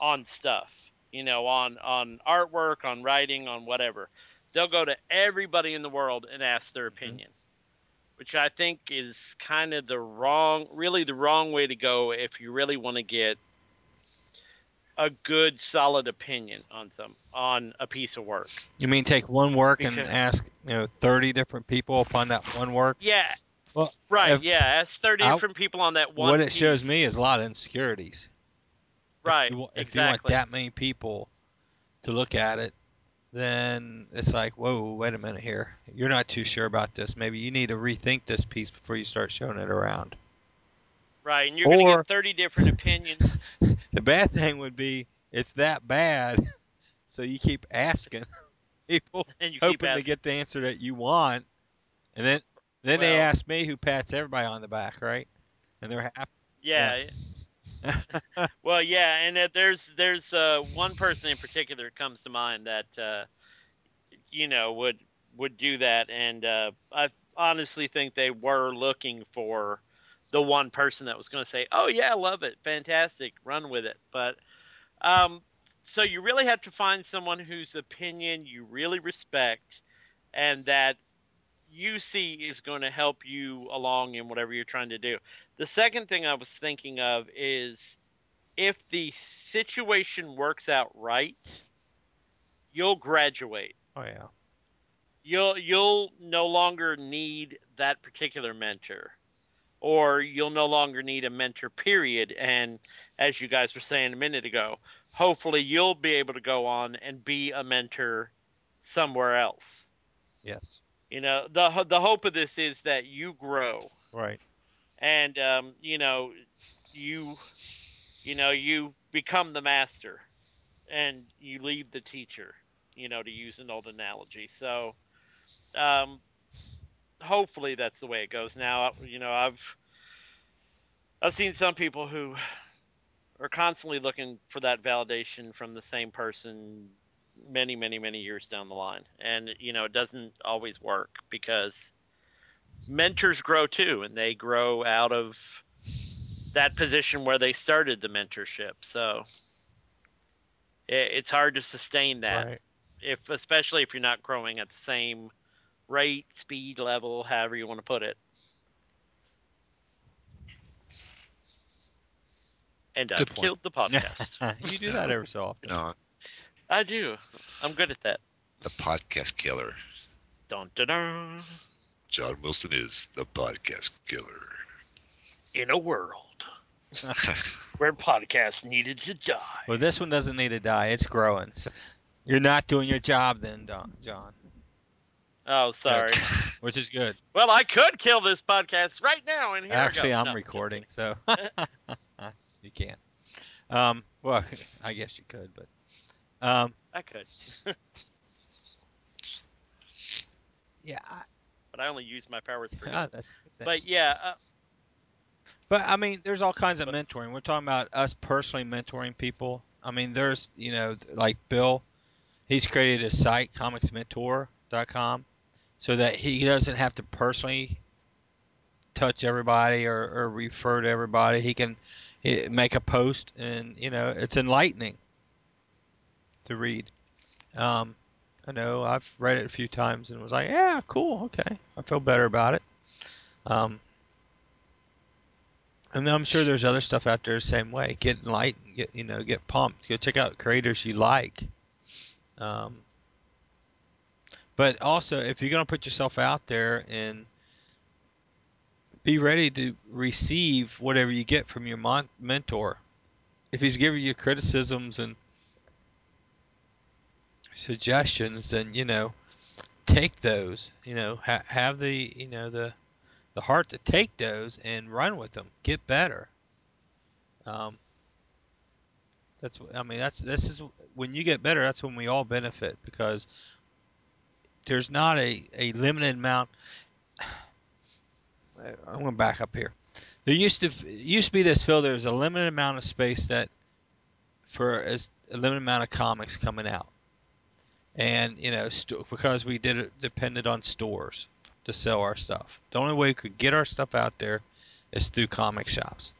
on stuff, you know, on on artwork, on writing, on whatever. They'll go to everybody in the world and ask their mm-hmm. opinion which I think is kind of the wrong, really the wrong way to go if you really want to get a good, solid opinion on some on a piece of work. You mean take one work and ask you know thirty different people upon that one work? Yeah, Well, right. if- yeah, ask thirty I- different people on that one. what it shows me is a lot of insecurities. right? If you, if you want that many people to look at it, then it's like, whoa, wait a minute here. You're not too sure about this. Maybe you need to rethink this piece before you start showing it around. right, and you're going to get thirty different opinions. [LAUGHS] The bad thing would be it's that bad, so you keep asking [LAUGHS] people, And you keep hoping to get the answer that you want, and then then they ask me who pats everybody on the back, right? And they're happy. yeah. [LAUGHS] Well, yeah, and uh, there's there's uh, one person in particular comes to mind that uh, you know would would do that, and uh, I honestly think they were looking for the one person that was going to say, "Oh yeah, I love it, fantastic, run with it." But um, so you really have to find someone whose opinion you really respect, and that you see is going to help you along in whatever you're trying to do. The second thing I was thinking of is if the situation works out right, you'll graduate. oh yeah. You'll you'll no longer need that particular mentor. Or you'll no longer need a mentor period and as you guys were saying a minute ago, hopefully you'll be able to go on and be a mentor somewhere else. Yes. You know, the the hope of this is that you grow. Right. and um, you know you you know you become the master and you leave the teacher you know to use an old analogy. So um, hopefully that's the way it goes. Now you know i've i've seen some people who are constantly looking for that validation from the same person many many many years down the line. And you know it doesn't always work because mentors grow too and they grow out of that position where they started the mentorship. So it, it's hard to sustain that. Right. if especially if you're not growing at the same rate speed level however you want to put it. And uh, i've killed the podcast. [LAUGHS] You do that every so often. No, i do i'm good at that the podcast killer. dun, dun, dun. John Wilson is the podcast killer. in a world [LAUGHS] where podcasts needed to die Well, this one doesn't need to die. It's growing. So you're not doing your job then, Don, John, oh sorry [LAUGHS] which is good. well i could kill this podcast right now and here Actually, we go. I'm No, recording, so [LAUGHS] you can't. Um, well, I guess you could, but um, i could [LAUGHS] yeah, I, but i only use my powers for ah, [LAUGHS] good. that's. but yeah uh, But I mean, there's all kinds of But- mentoring. We're talking about us personally mentoring people. I mean, there's you know like Bill, he's created a site comicsmentor.com, so that he doesn't have to personally touch everybody or, or refer to everybody. He can make a post, and you know it's enlightening to read. Um, I know I've read it a few times and was like, yeah, cool, okay, I feel better about it. Um, And I'm sure there's other stuff out there the same way. Get enlightened, get you know, get pumped. Go check out creators you like. Um, but also, if you're gonna put yourself out there and be ready to receive whatever you get from your mon- mentor. If he's giving you criticisms and suggestions, then you know, take those. You know, ha- have the you know the the heart to take those and run with them. Get better. Um, that's I mean that's this is when you get better. That's when we all benefit because there's not a a limited amount. [SIGHS] I'm going to back up here. There used to used to be this feel there was a limited amount of space that for as a limited amount of comics coming out, and you know st- because we did it depended on stores to sell our stuff. The only way we could get our stuff out there is through comic shops.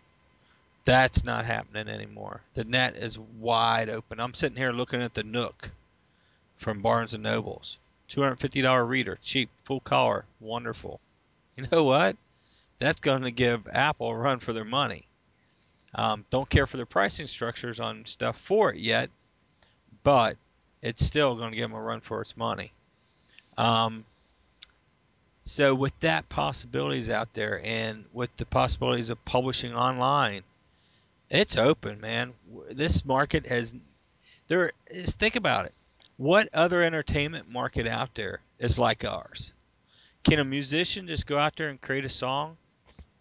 That's not happening anymore. The net is wide open. I'm sitting here looking at the Nook from Barnes and Nobles. $250 reader, cheap, full color, wonderful. You know what? That's going to give Apple a run for their money. Um, don't care for their pricing structures on stuff for it yet, but it's still going to give them a run for its money. Um, so with that possibilities out there, and with the possibilities of publishing online, it's open, man. This market has there is think about it. What other entertainment market out there is like ours? Can a musician just go out there and create a song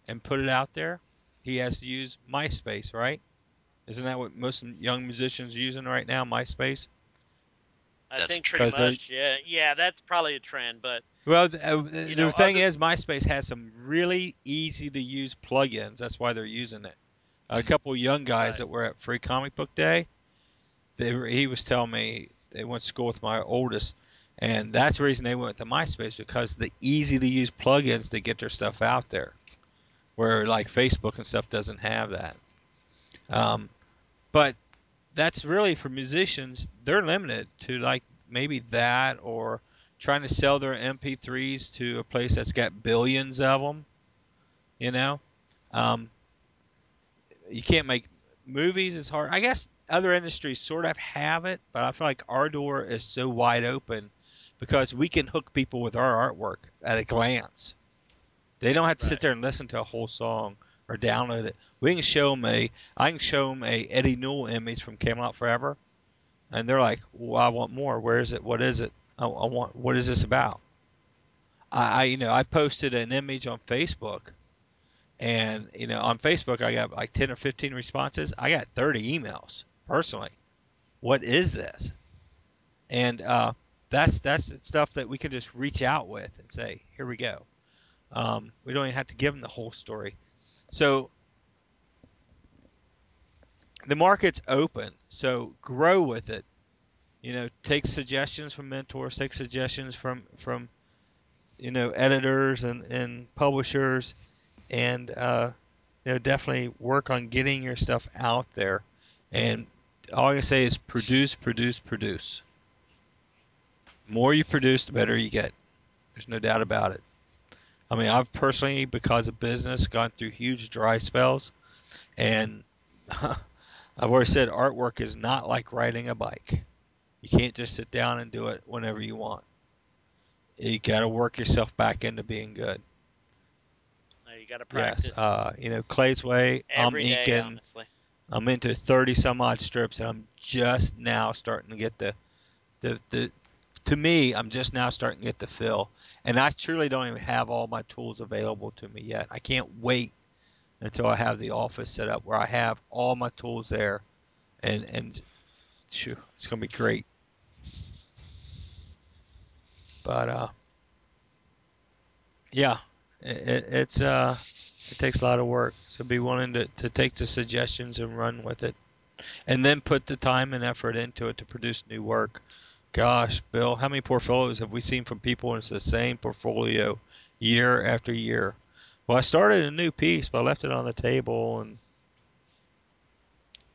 and put it out there? He has to use MySpace, right? Isn't that what most young musicians are using right now, MySpace? I think pretty because they- much. Yeah, yeah, that's probably a trend. But Well, the, uh, the know, thing other- is, MySpace has some really easy to use plugins. That's why they're using it. A couple young guys Right. that were at Free Comic Book Day, they were, he was telling me they went to school with my oldest, and that's the reason they went to MySpace because the easy to use plugins to get their stuff out there, where like Facebook and stuff doesn't have that. Um, but that's really for musicians. They're limited to like maybe that or trying to sell their MP3s to a place that's got billions of them. You know, um, you can't make movies is hard. I guess other industries sort of have it, but I feel like our door is so wide open because we can hook people with our artwork at a glance. They don't have to sit there and listen to a whole song or download it. We can show them a, I can show them a Eddy Newell image from Camelot Forever, and they're like, "Well, I want more. Where is it? What is it? I, I want. What is this about?" I, I, you know, I posted an image on Facebook, and you know, on Facebook I got like ten or fifteen responses. I got thirty emails personally. What is this? And uh, that's that's stuff that we can just reach out with and say, "Here we go." Um, we don't even have to give them the whole story. So the market's open. So grow with it. You know, take suggestions from mentors, take suggestions from from you know editors and and publishers, and uh, you know definitely work on getting your stuff out there. And all I say is produce, produce, produce. The more you produce, the better you get. There's no doubt about it. I mean, I've personally, because of business, gone through huge dry spells, and [LAUGHS] I've always said artwork is not like riding a bike. You can't just sit down and do it whenever you want. You got to work yourself back into being good. uh, you got to practice Yes, uh, you know, Clay's Way. I'm every day. inking. honestly, I'm into 30 some odd strips, and I'm just now starting to get the, the, the. To me, I'm just now starting to get the fill, and I truly don't even have all my tools available to me yet. I can't wait until I have the office set up where I have all my tools there, and and, it's gonna be great. But uh, yeah, it, it, it's uh, it takes a lot of work. So be willing to, to take the suggestions and run with it, and then put the time and effort into it to produce new work. Gosh, Bill, how many portfolios have we seen from people and it's the same portfolio year after year? Well, I started a new piece, but I left it on the table, and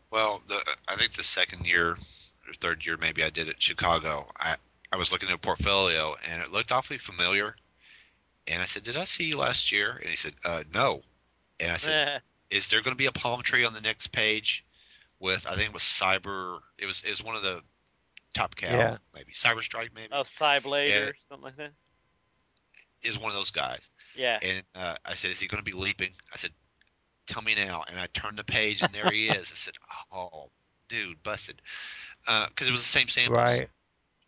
Well, the, I think the second year or third year maybe I did at Chicago. I I was looking at a portfolio and it looked awfully familiar. And I said, "Did I see you last year?" And he said, "Uh, no." And I said, [LAUGHS] is there going to be a palm tree on the next page with I think it was Cyber. It was is one of the top cow Yeah. maybe Cyber Strike maybe Oh, Cyblade Yeah. or something like that. is one of those guys. Yeah. And uh, I said, is he going to be leaping? I said, tell me now. And I turned the page and there he [LAUGHS] is. I said, oh, dude, busted. Because it was the same samples Right.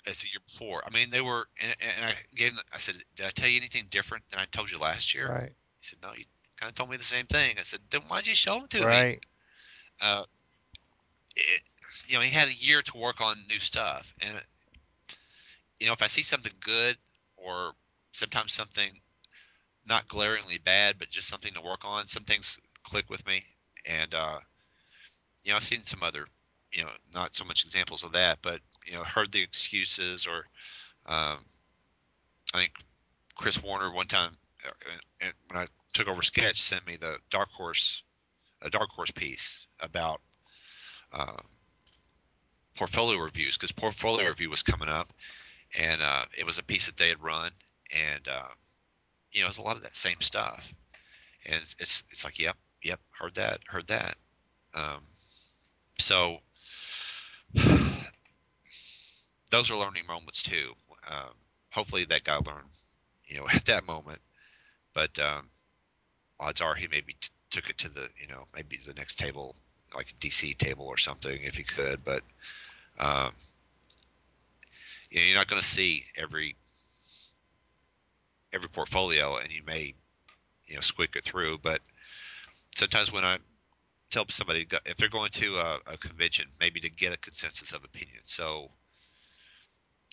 as the year before. I mean, they were, and, and I gave him, I said, did I tell you anything different than I told you last year? Right. He said, no, you kind of told me the same thing. I said, then why'd you show them to me? Right. Uh, it, you know, he had a year to work on new stuff. And, you know, if I see something good or sometimes something not glaringly bad, but just something to work on, some things click with me. And, uh, you know, I've seen some other, you know, not so much examples of that, but, you know, heard the excuses or, um, I think Chris Warner one time, uh, when I took over Sketch, sent me the Dark Horse, a Dark Horse piece about um, portfolio reviews because portfolio review was coming up, and uh, it was a piece that they had run, and uh, you know, it's a lot of that same stuff, and it's it's, it's like, yep, yep, heard that, heard that. Um, so [SIGHS] those are learning moments too. Um, hopefully that guy learned, you know, [LAUGHS] at that moment. But um, odds are he maybe t- took it to the, you know, maybe the next table, like DC table or something, if he could. But um, you know, you're not going to see every every portfolio, and you may, you know, squeak it through. But sometimes when I tell somebody if they're going to a, a convention, maybe to get a consensus of opinion, so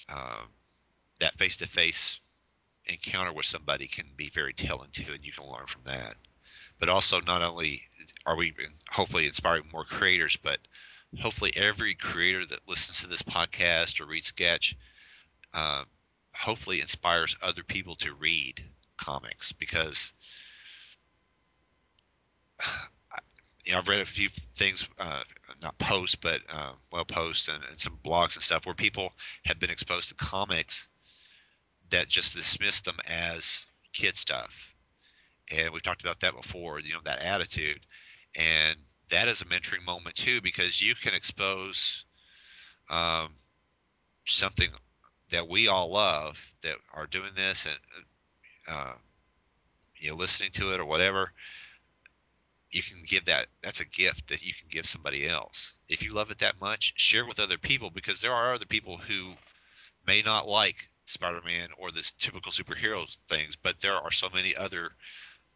um, that face-to-face encounter with somebody can be very telling too, and you can learn from that. But also, not only are we hopefully inspiring more creators, but hopefully every creator that listens to this podcast or reads Sketch, uh, hopefully inspires other people to read comics because [SIGHS] you know I've read a few things, uh, not posts, but uh, well posts and, and some blogs and stuff where people have been exposed to comics that just dismiss them as kid stuff. And we've talked about that before, you know, that attitude. And that is a mentoring moment too, because you can expose um, something that we all love that are doing this and, uh, you know, listening to it or whatever. You can give that, that's a gift that you can give somebody else. If you love it that much, share it with other people because there are other people who may not like Spider-Man or this typical superhero things, but there are so many other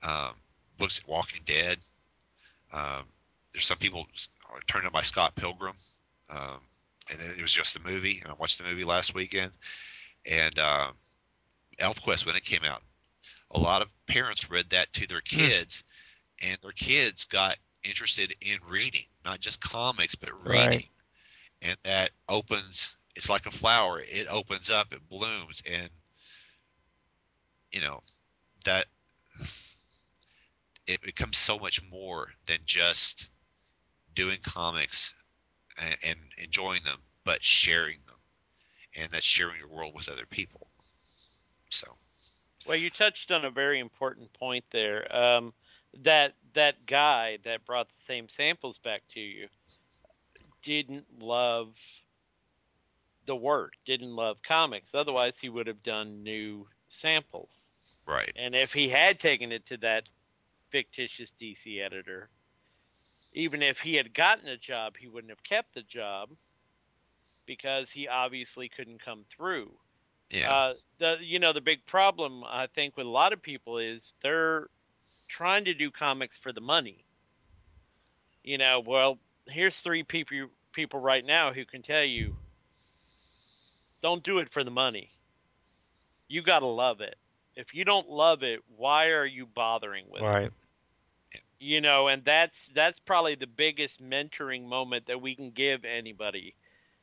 um, books. Walking Dead. Um, there's some people are turned on by Scott Pilgrim, um, and then it was just a movie. And I watched the movie last weekend. And uh, ElfQuest when it came out, a lot of parents read that to their kids, and their kids got interested in reading, not just comics, but reading. Right. And that opens it's like a flower it opens up it blooms and you know that it becomes so much more than just doing comics and, and enjoying them but sharing them and that's sharing your world with other people so Well, you touched on a very important point there. Um, that that guy that brought the same samples back to you didn't love the work, didn't love comics. Otherwise, he would have done new samples. right And if he had taken it to that fictitious DC editor, even if he had gotten a job, he wouldn't have kept the job because he obviously couldn't come through. yeah Uh, the you know the big problem I think with a lot of people is they're trying to do comics for the money. You know, well, here's three people people right now who can tell you don't do it for the money. You got to love it. If you don't love it, why are you bothering with it? You know, and that's that's probably the biggest mentoring moment that we can give anybody.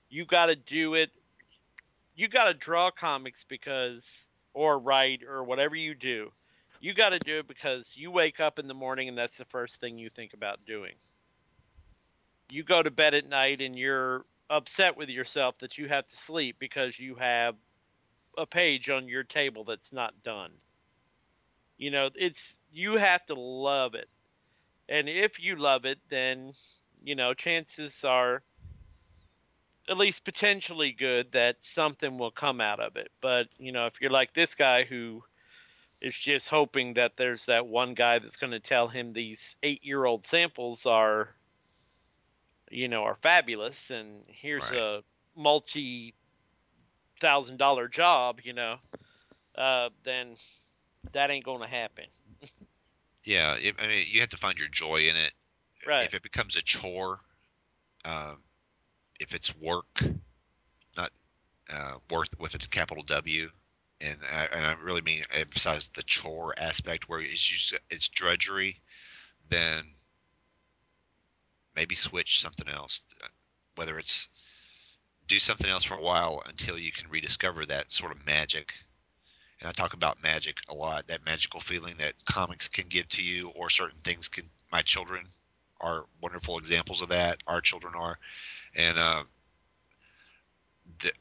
You got to do it. You got to draw comics because or write or whatever you do. You got to do it because you wake up in the morning and that's the first thing you think about doing. You go to bed at night and you're upset with yourself that you have to sleep because you have a page on your table that's not done. You know, it's you have to love it. And if you love it, then you know chances are at least potentially good that something will come out of it. But you know, if you're like this guy who is just hoping that there's that one guy that's going to tell him these eight-year-old samples are, you know, are fabulous, and here's Right. a multi thousand dollar job, you know, uh, then that ain't going to happen. Yeah, it, I mean, you have to find your joy in it. Right. If it becomes a chore, um, if it's work, not uh, worth with a capital W, and I, and I really mean emphasize the chore aspect where it's just it's drudgery, then maybe switch something else. Whether it's do something else for a while until you can rediscover that sort of magic. And I talk about magic a lot, that magical feeling that comics can give to you, or certain things can. My children are wonderful examples of that. Our children are, and uh, the,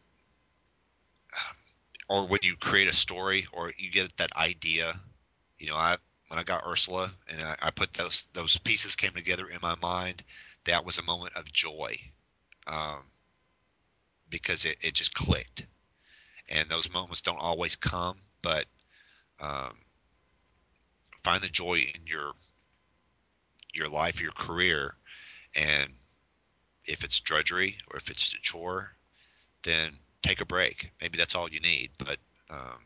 [SIGHS] or when you create a story or you get that idea. You know, I when I got Ursula and I, I put those those pieces came together in my mind. That was a moment of joy, um, because it, it just clicked. And those moments don't always come, but um, find the joy in your your life, your career, and if it's drudgery or if it's a chore, then take a break. Maybe that's all you need, but um,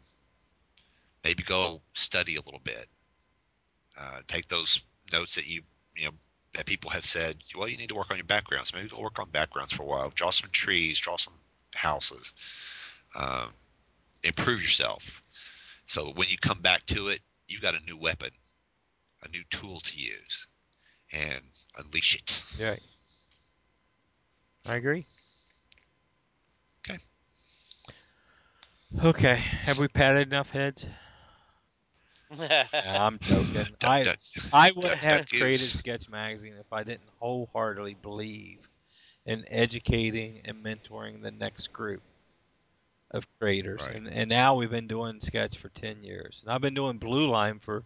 maybe go study a little bit. Uh, take those notes that you you know that people have said. Well, you need to work on your backgrounds. Maybe go work on backgrounds for a while. Draw some trees. Draw some houses. Um, improve yourself. So when you come back to it, you've got a new weapon, a new tool to use, and unleash it. Yeah. I agree. Okay. Okay. Have we patted enough heads? [LAUGHS] I'm joking. [LAUGHS] Duck, I duck, I wouldn't duck, have duck, created goose. Sketch Magazine if I didn't wholeheartedly believe in educating and mentoring the next group of creators. Right. And and now we've been doing Sketch for 10 years. And I've been doing Blue Line for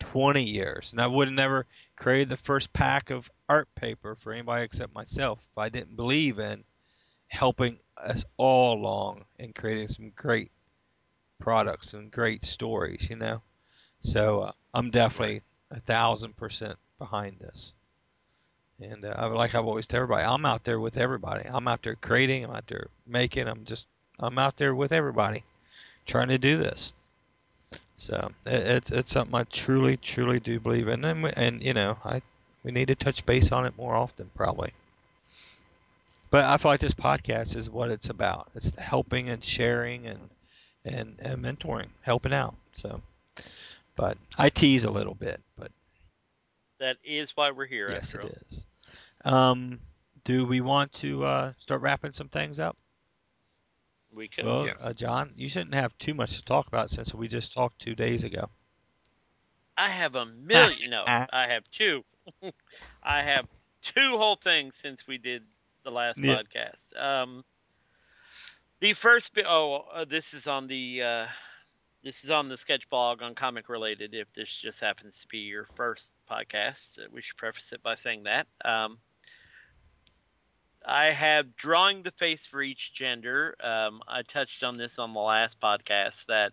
20 years. And I would have never created the first pack of art paper for anybody except myself if I didn't believe in helping us all along and creating some great products and great stories, you know. So uh, I'm definitely a thousand percent behind this. And uh, I- like I've always told everybody, I'm out there with everybody. I'm out there creating. I'm out there making. I'm just I'm out there with everybody, trying to do this. So it, it's it's something I truly truly do believe in, and we, and you know I we need to touch base on it more often probably. But I feel like this podcast is what it's about. It's helping and sharing and and, and mentoring, helping out. So, but I tease a little bit, but that is why we're here. yes, it all. is. Um, do we want to uh, start wrapping some things up? We could. Well, Yeah. uh, John, you shouldn't have too much to talk about since we just talked two days ago. I have a million. no, [LAUGHS] I have two. [LAUGHS] I have two whole things since we did the last Yes. podcast. Um, the first bit. Oh, uh, this is on the. Uh, this is on the sketch blog on comic related. If this just happens to be your first podcast, uh, we should preface it by saying that. Um, I have drawing the face for each gender. Um, I touched on this on the last podcast that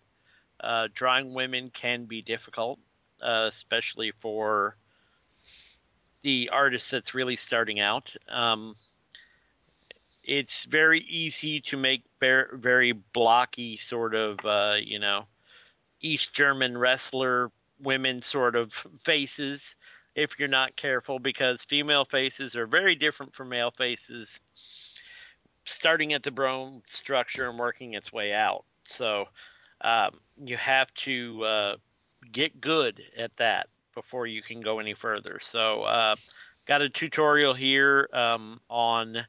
uh, drawing women can be difficult, uh, especially for the artist that's really starting out. Um, it's very easy to make ver- very blocky sort of, uh, you know, East German wrestler women sort of faces if you're not careful because female faces are very different from male faces starting at the bone structure and working its way out. So um, you have to uh, get good at that before you can go any further. So uh, got a tutorial here um, on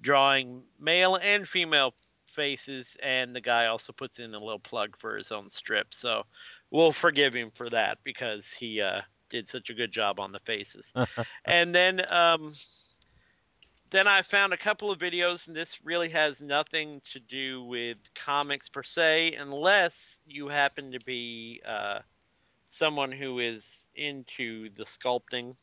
drawing male and female faces, and the guy also puts in a little plug for his own strip. So we'll forgive him for that because he uh, did such a good job on the faces. [LAUGHS] and then um, then I found a couple of videos, and this really has nothing to do with comics per se, unless you happen to be uh, someone who is into the sculpting.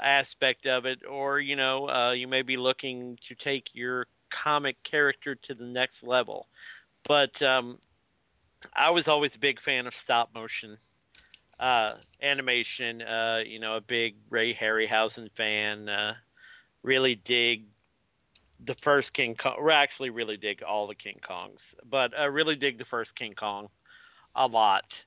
aspect of it, or you know, uh, you may be looking to take your comic character to the next level. But um, I was always a big fan of stop motion uh, animation. Uh, you know, a big Ray Harryhausen fan. Uh, really dig the first King Kong. Or actually, really dig all the King Kongs, but I really dig the first King Kong a lot,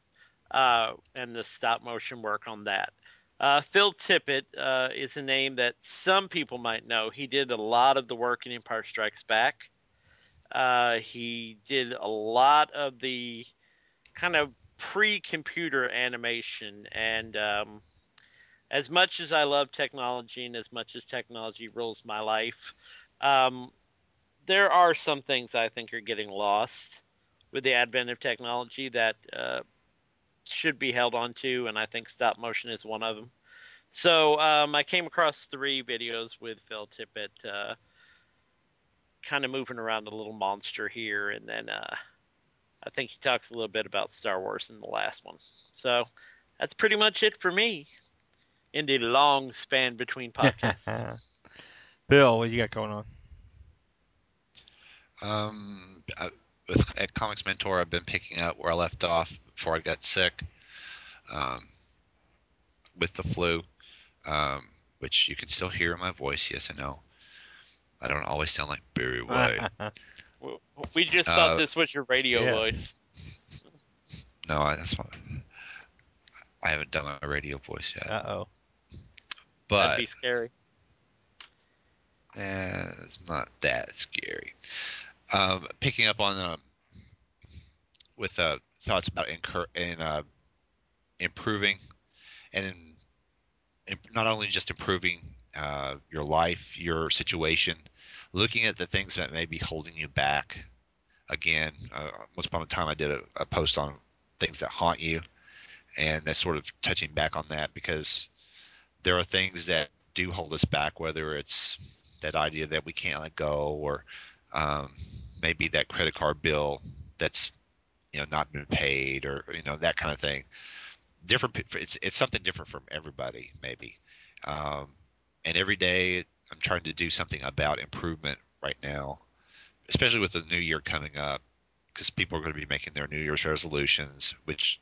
uh, and the stop motion work on that. Uh, Phil Tippett uh, is a name that some people might know. He did a lot of the work in Empire Strikes Back. Uh, he did a lot of the kind of pre-computer animation, and um, as much as I love technology and as much as technology rules my life, um, there are some things I think are getting lost with the advent of technology that uh, should be held on to, and I think stop motion is one of them. So um, I came across three videos with Phil Tippett, uh, kind of moving around a little monster here, and then uh, I think he talks a little bit about Star Wars in the last one. So that's pretty much it for me in the long span between [LAUGHS] podcasts. Bill, what you got going on? Um, I, with at Comics Mentor, I've been picking up where I left off before I got sick. Um, with the flu, um, which you can still hear in my voice. Yes, I know. I don't always sound like Barry White. [LAUGHS] we just Uh, thought this was your radio yes. voice. no, I, that's what. I haven't done my radio voice yet, Uh oh. but That'd be scary. Eh, it's not that scary. Um, picking up on um, with uh, thoughts about incur- in, uh, improving and in, in not only just improving uh, your life, your situation, looking at the things that may be holding you back. Again, uh, once upon a time, I did a, a post on things that haunt you, and that's sort of touching back on that because there are things that do hold us back, whether it's that idea that we can't let go, or um, maybe that credit card bill that's you know not been paid, or you know that kind of thing. Different. It's it's something different from everybody, maybe. Um, and every day, I'm trying to do something about improvement right now, especially with the new year coming up, because people are going to be making their New Year's resolutions, which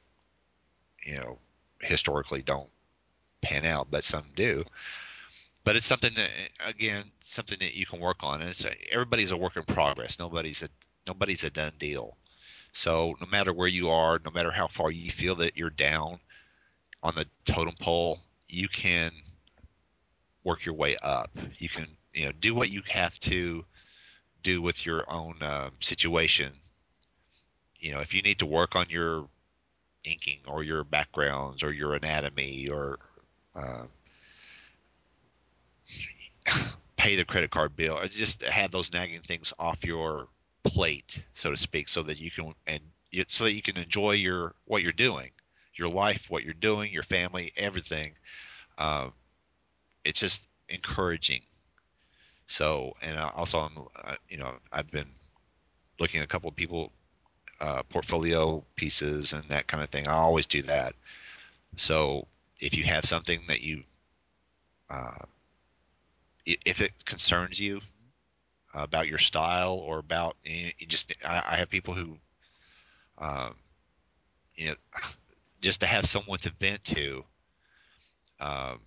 you know historically don't pan out, but some do. But it's something that again something that you can work on and it's everybody's a work in progress. Nobody's a nobody's a done deal. So no matter where you are no matter how far you feel that you're down on the totem pole you can work your way up. You can you know do what you have to do with your own uh, situation. You know if you need to work on your inking or your backgrounds or your anatomy or uh, [LAUGHS] pay the credit card bill just have those nagging things off your plate so to speak so that you can and so that you can enjoy your what you're doing your life what you're doing your family everything. Uh, it's just encouraging. So and also i'm you know i've been looking at a couple of people uh, portfolio pieces and that kind of thing. I always do that. So if you have something that you uh, if it concerns you about your style or about just I, I have people who um, you know [SIGHS] just to have someone to vent to um,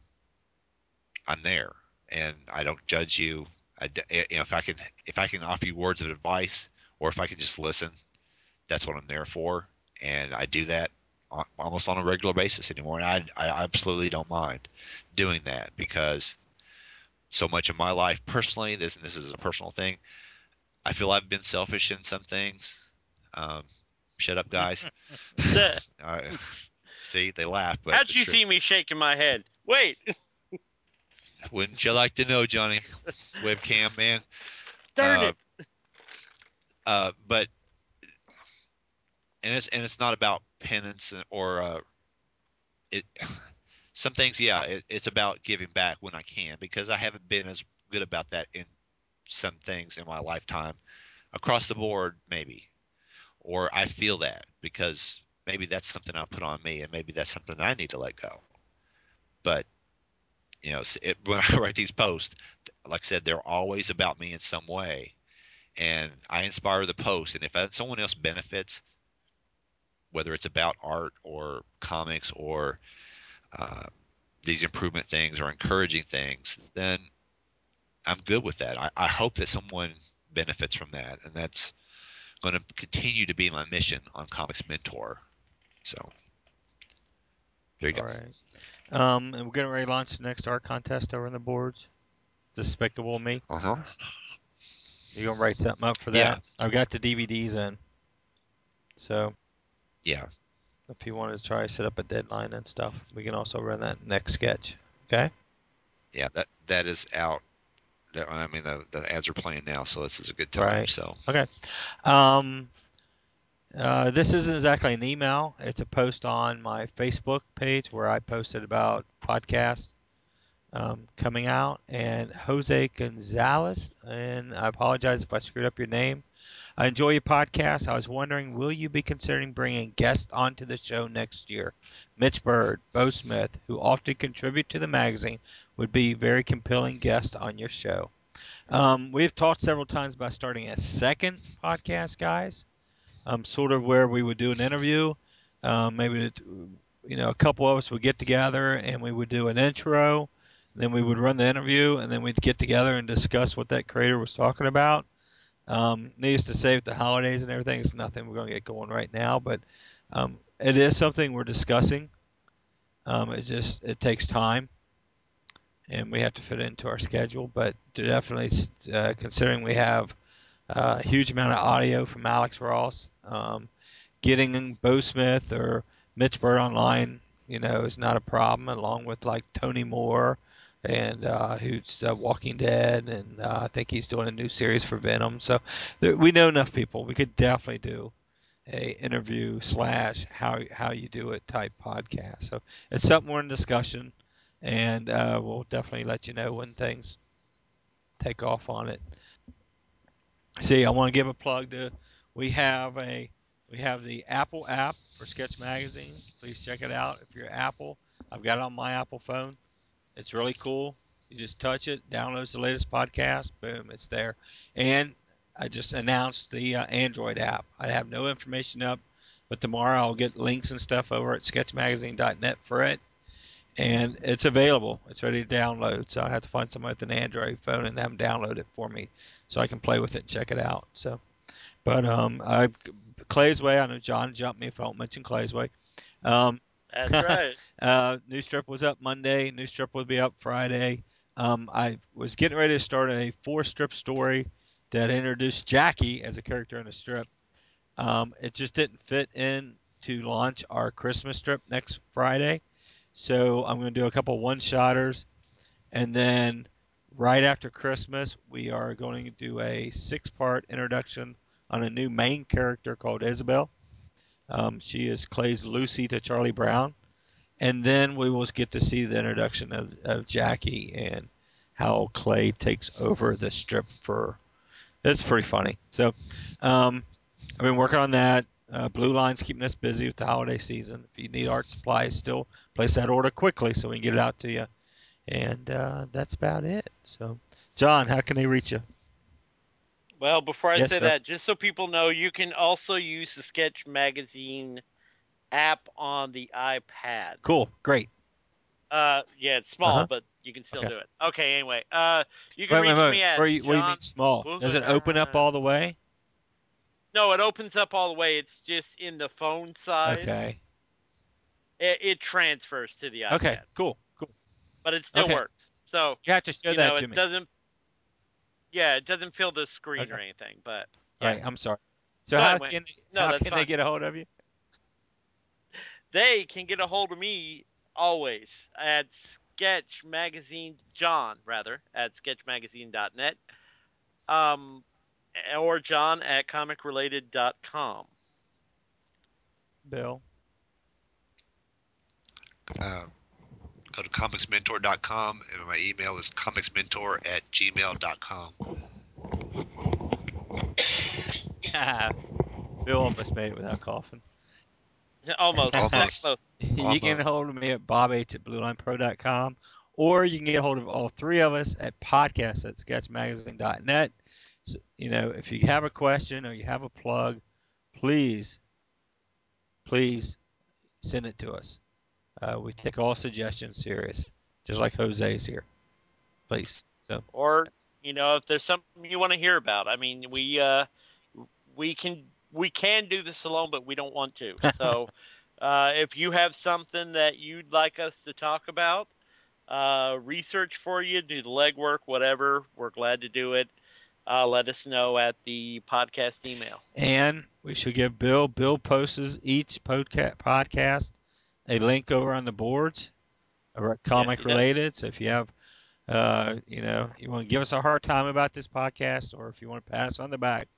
i'm there and i don't judge you. I, eh, you know if i can if i can offer you words of advice or if i can just listen that's what i'm there for. And i do that al- almost on a regular basis anymore and i, I absolutely don't mind doing that because so much of my life personally this this is a personal thing i feel i've been selfish in some things. Um, shut up guys. [LAUGHS] [LAUGHS] Uh, see they laugh but How'd you true. see me shaking my head? Wait, [LAUGHS] wouldn't you like to know johnny? Webcam man. Darn Uh, it! uh, but and it's and it's not about penance or uh, it some things yeah it, it's about giving back when i can because i haven't been as good about that in some things in my lifetime. Across the board maybe. Or i feel that because maybe that's something i put on me and maybe that's something i need to let go. But you know, it, [LAUGHS] when I write these posts, like I said, they're always about me in some way, and I inspire the post. And if someone else benefits, whether it's about art or comics or uh, these improvement things or encouraging things, then I'm good with that. I, I hope that someone benefits from that, and that's going to continue to be my mission on Comics Mentor. So there you All go. right. Um, and we're getting ready to launch the next art contest over on the boards. Despicable Me. Uh huh. You gonna write something up for that? Yeah. I've got the DVDs in. So Yeah. if you wanted to try to set up a deadline and stuff, we can also run that next sketch. Okay. Yeah. That that is out. I mean, the, the ads are playing now, so this is a good time. Right. So Okay. Um, uh, this isn't exactly an email. It's a post on my Facebook page where I posted about podcasts um, coming out. And Jose Gonzalez, and I apologize if I screwed up your name. I enjoy your podcast. I was wondering, will you be considering bringing guests onto the show next year? Mitch Byrd, Beau Smith, who often contribute to the magazine, would be very compelling guests on your show. Um, we've talked several times about starting a second podcast, guys. Um, sort of where we would do an interview. Um, maybe you know a couple of us would get together and we would do an intro. Then we would run the interview, and then we'd get together and discuss what that creator was talking about. Um, needless to say, with the holidays and everything, it's nothing we're going to get going right now, but um, it is something we're discussing. Um, it just it takes time, and we have to fit into our schedule. But definitely, uh, considering we have a huge amount of audio from Alex Ross, um, getting Beau Smith or Mitch Byrd online, you know, is not a problem. Along with like Tony Moore, and uh, who's uh, Walking Dead, and uh, I think he's doing a new series for Venom. So there, we know enough people. We could definitely do a interview slash how how you do it type podcast. So it's something we're in discussion, and uh, we'll definitely let you know when things take off on it. See, I want to give a plug to. We have a we have the Apple app for Sketch Magazine. Please check it out if you're Apple. I've got it on my Apple phone. It's really cool. You just touch it, downloads the latest podcast, boom, it's there. And I just announced the uh, Android app. I have no information up, but tomorrow I'll get links and stuff over at sketchmagazine.net for it. And it's available. It's ready to download. So I have to find somebody with an Android phone and have them download it for me so I can play with it and check it out. So, but um, I Clay's Way. I know John jumped me if I don't mention Clay's Way. Um, That's right. [LAUGHS] uh, new strip was up Monday. New strip will be up Friday. Um, I was getting ready to start a four strip story that introduced Jackie as a character in a strip. Um, it just didn't fit in to launch our Christmas strip next Friday. So I'm going to do a couple one shotters. And then right after Christmas, we are going to do a six part introduction on a new main character called Isabel. Um, she is Clay's Lucy to Charlie Brown. And then we will get to see the introduction of, of Jackie and how Clay takes over the strip for. It's pretty funny. So, um, I've been working on that. Uh, Blue Line's keeping us busy with the holiday season. If you need art supplies, still place that order quickly so we can get it out to you. And uh, that's about it. So, John, how can they reach you? Well, before I Yes, say sir. that, just so people know, you can also use the Sketch Magazine app on the iPad. Cool, great. Uh, yeah, it's small, Uh-huh. but you can still Okay. do it. Okay, anyway, uh, you can Wait, wait, reach wait. me at Where you, where you John. mean small? Does it open up all the way? No, it opens up all the way. It's just in the phone size. Okay. It, it transfers to the iPad, Okay. Cool. Cool. but it still Okay. works. So You have to show you that know, to it me. doesn't. Yeah, it doesn't fill the screen Okay. or anything, but yeah. right. I'm sorry. So So how can no, how that's can they fine. get a hold of you? they can get a hold of me always at Sketch Magazine John rather at sketchmagazine.net, um, or John at comicrelated.com. Bill. Uh, go to comicsmentor.com, and my email is comicsmentor at gmail.com. [LAUGHS] Bill almost made it without coughing. Almost, Almost. close. you can hold me at bob h at bluelinepro.com or you can get a hold of all three of us at podcast at sketchmagazine.net. So, you know, if you have a question or you have a plug, please, please send it to us. Uh, we take all suggestions serious, just like Jose is here. Please. So or you know if there's something you want to hear about. I mean, we uh, we can we can do this alone, but we don't want to. [LAUGHS] So uh, if you have something that you'd like us to talk about, uh, research for you, do the legwork, whatever, we're glad to do it. Uh, let us know at the podcast email. And we should give Bill. Bill posts each podca- podcast a link over on the boards over at Comic he does. Related. So if you have, uh, you know, you want to give us a hard time about this podcast, or if you want to pass on the back,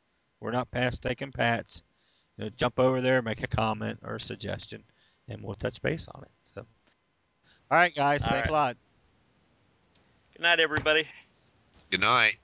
we're not past taking pats. You know, jump over there, make a comment or a suggestion, and we'll touch base on it. So, all right, guys, All thanks right. a lot. Good night, everybody. Good night.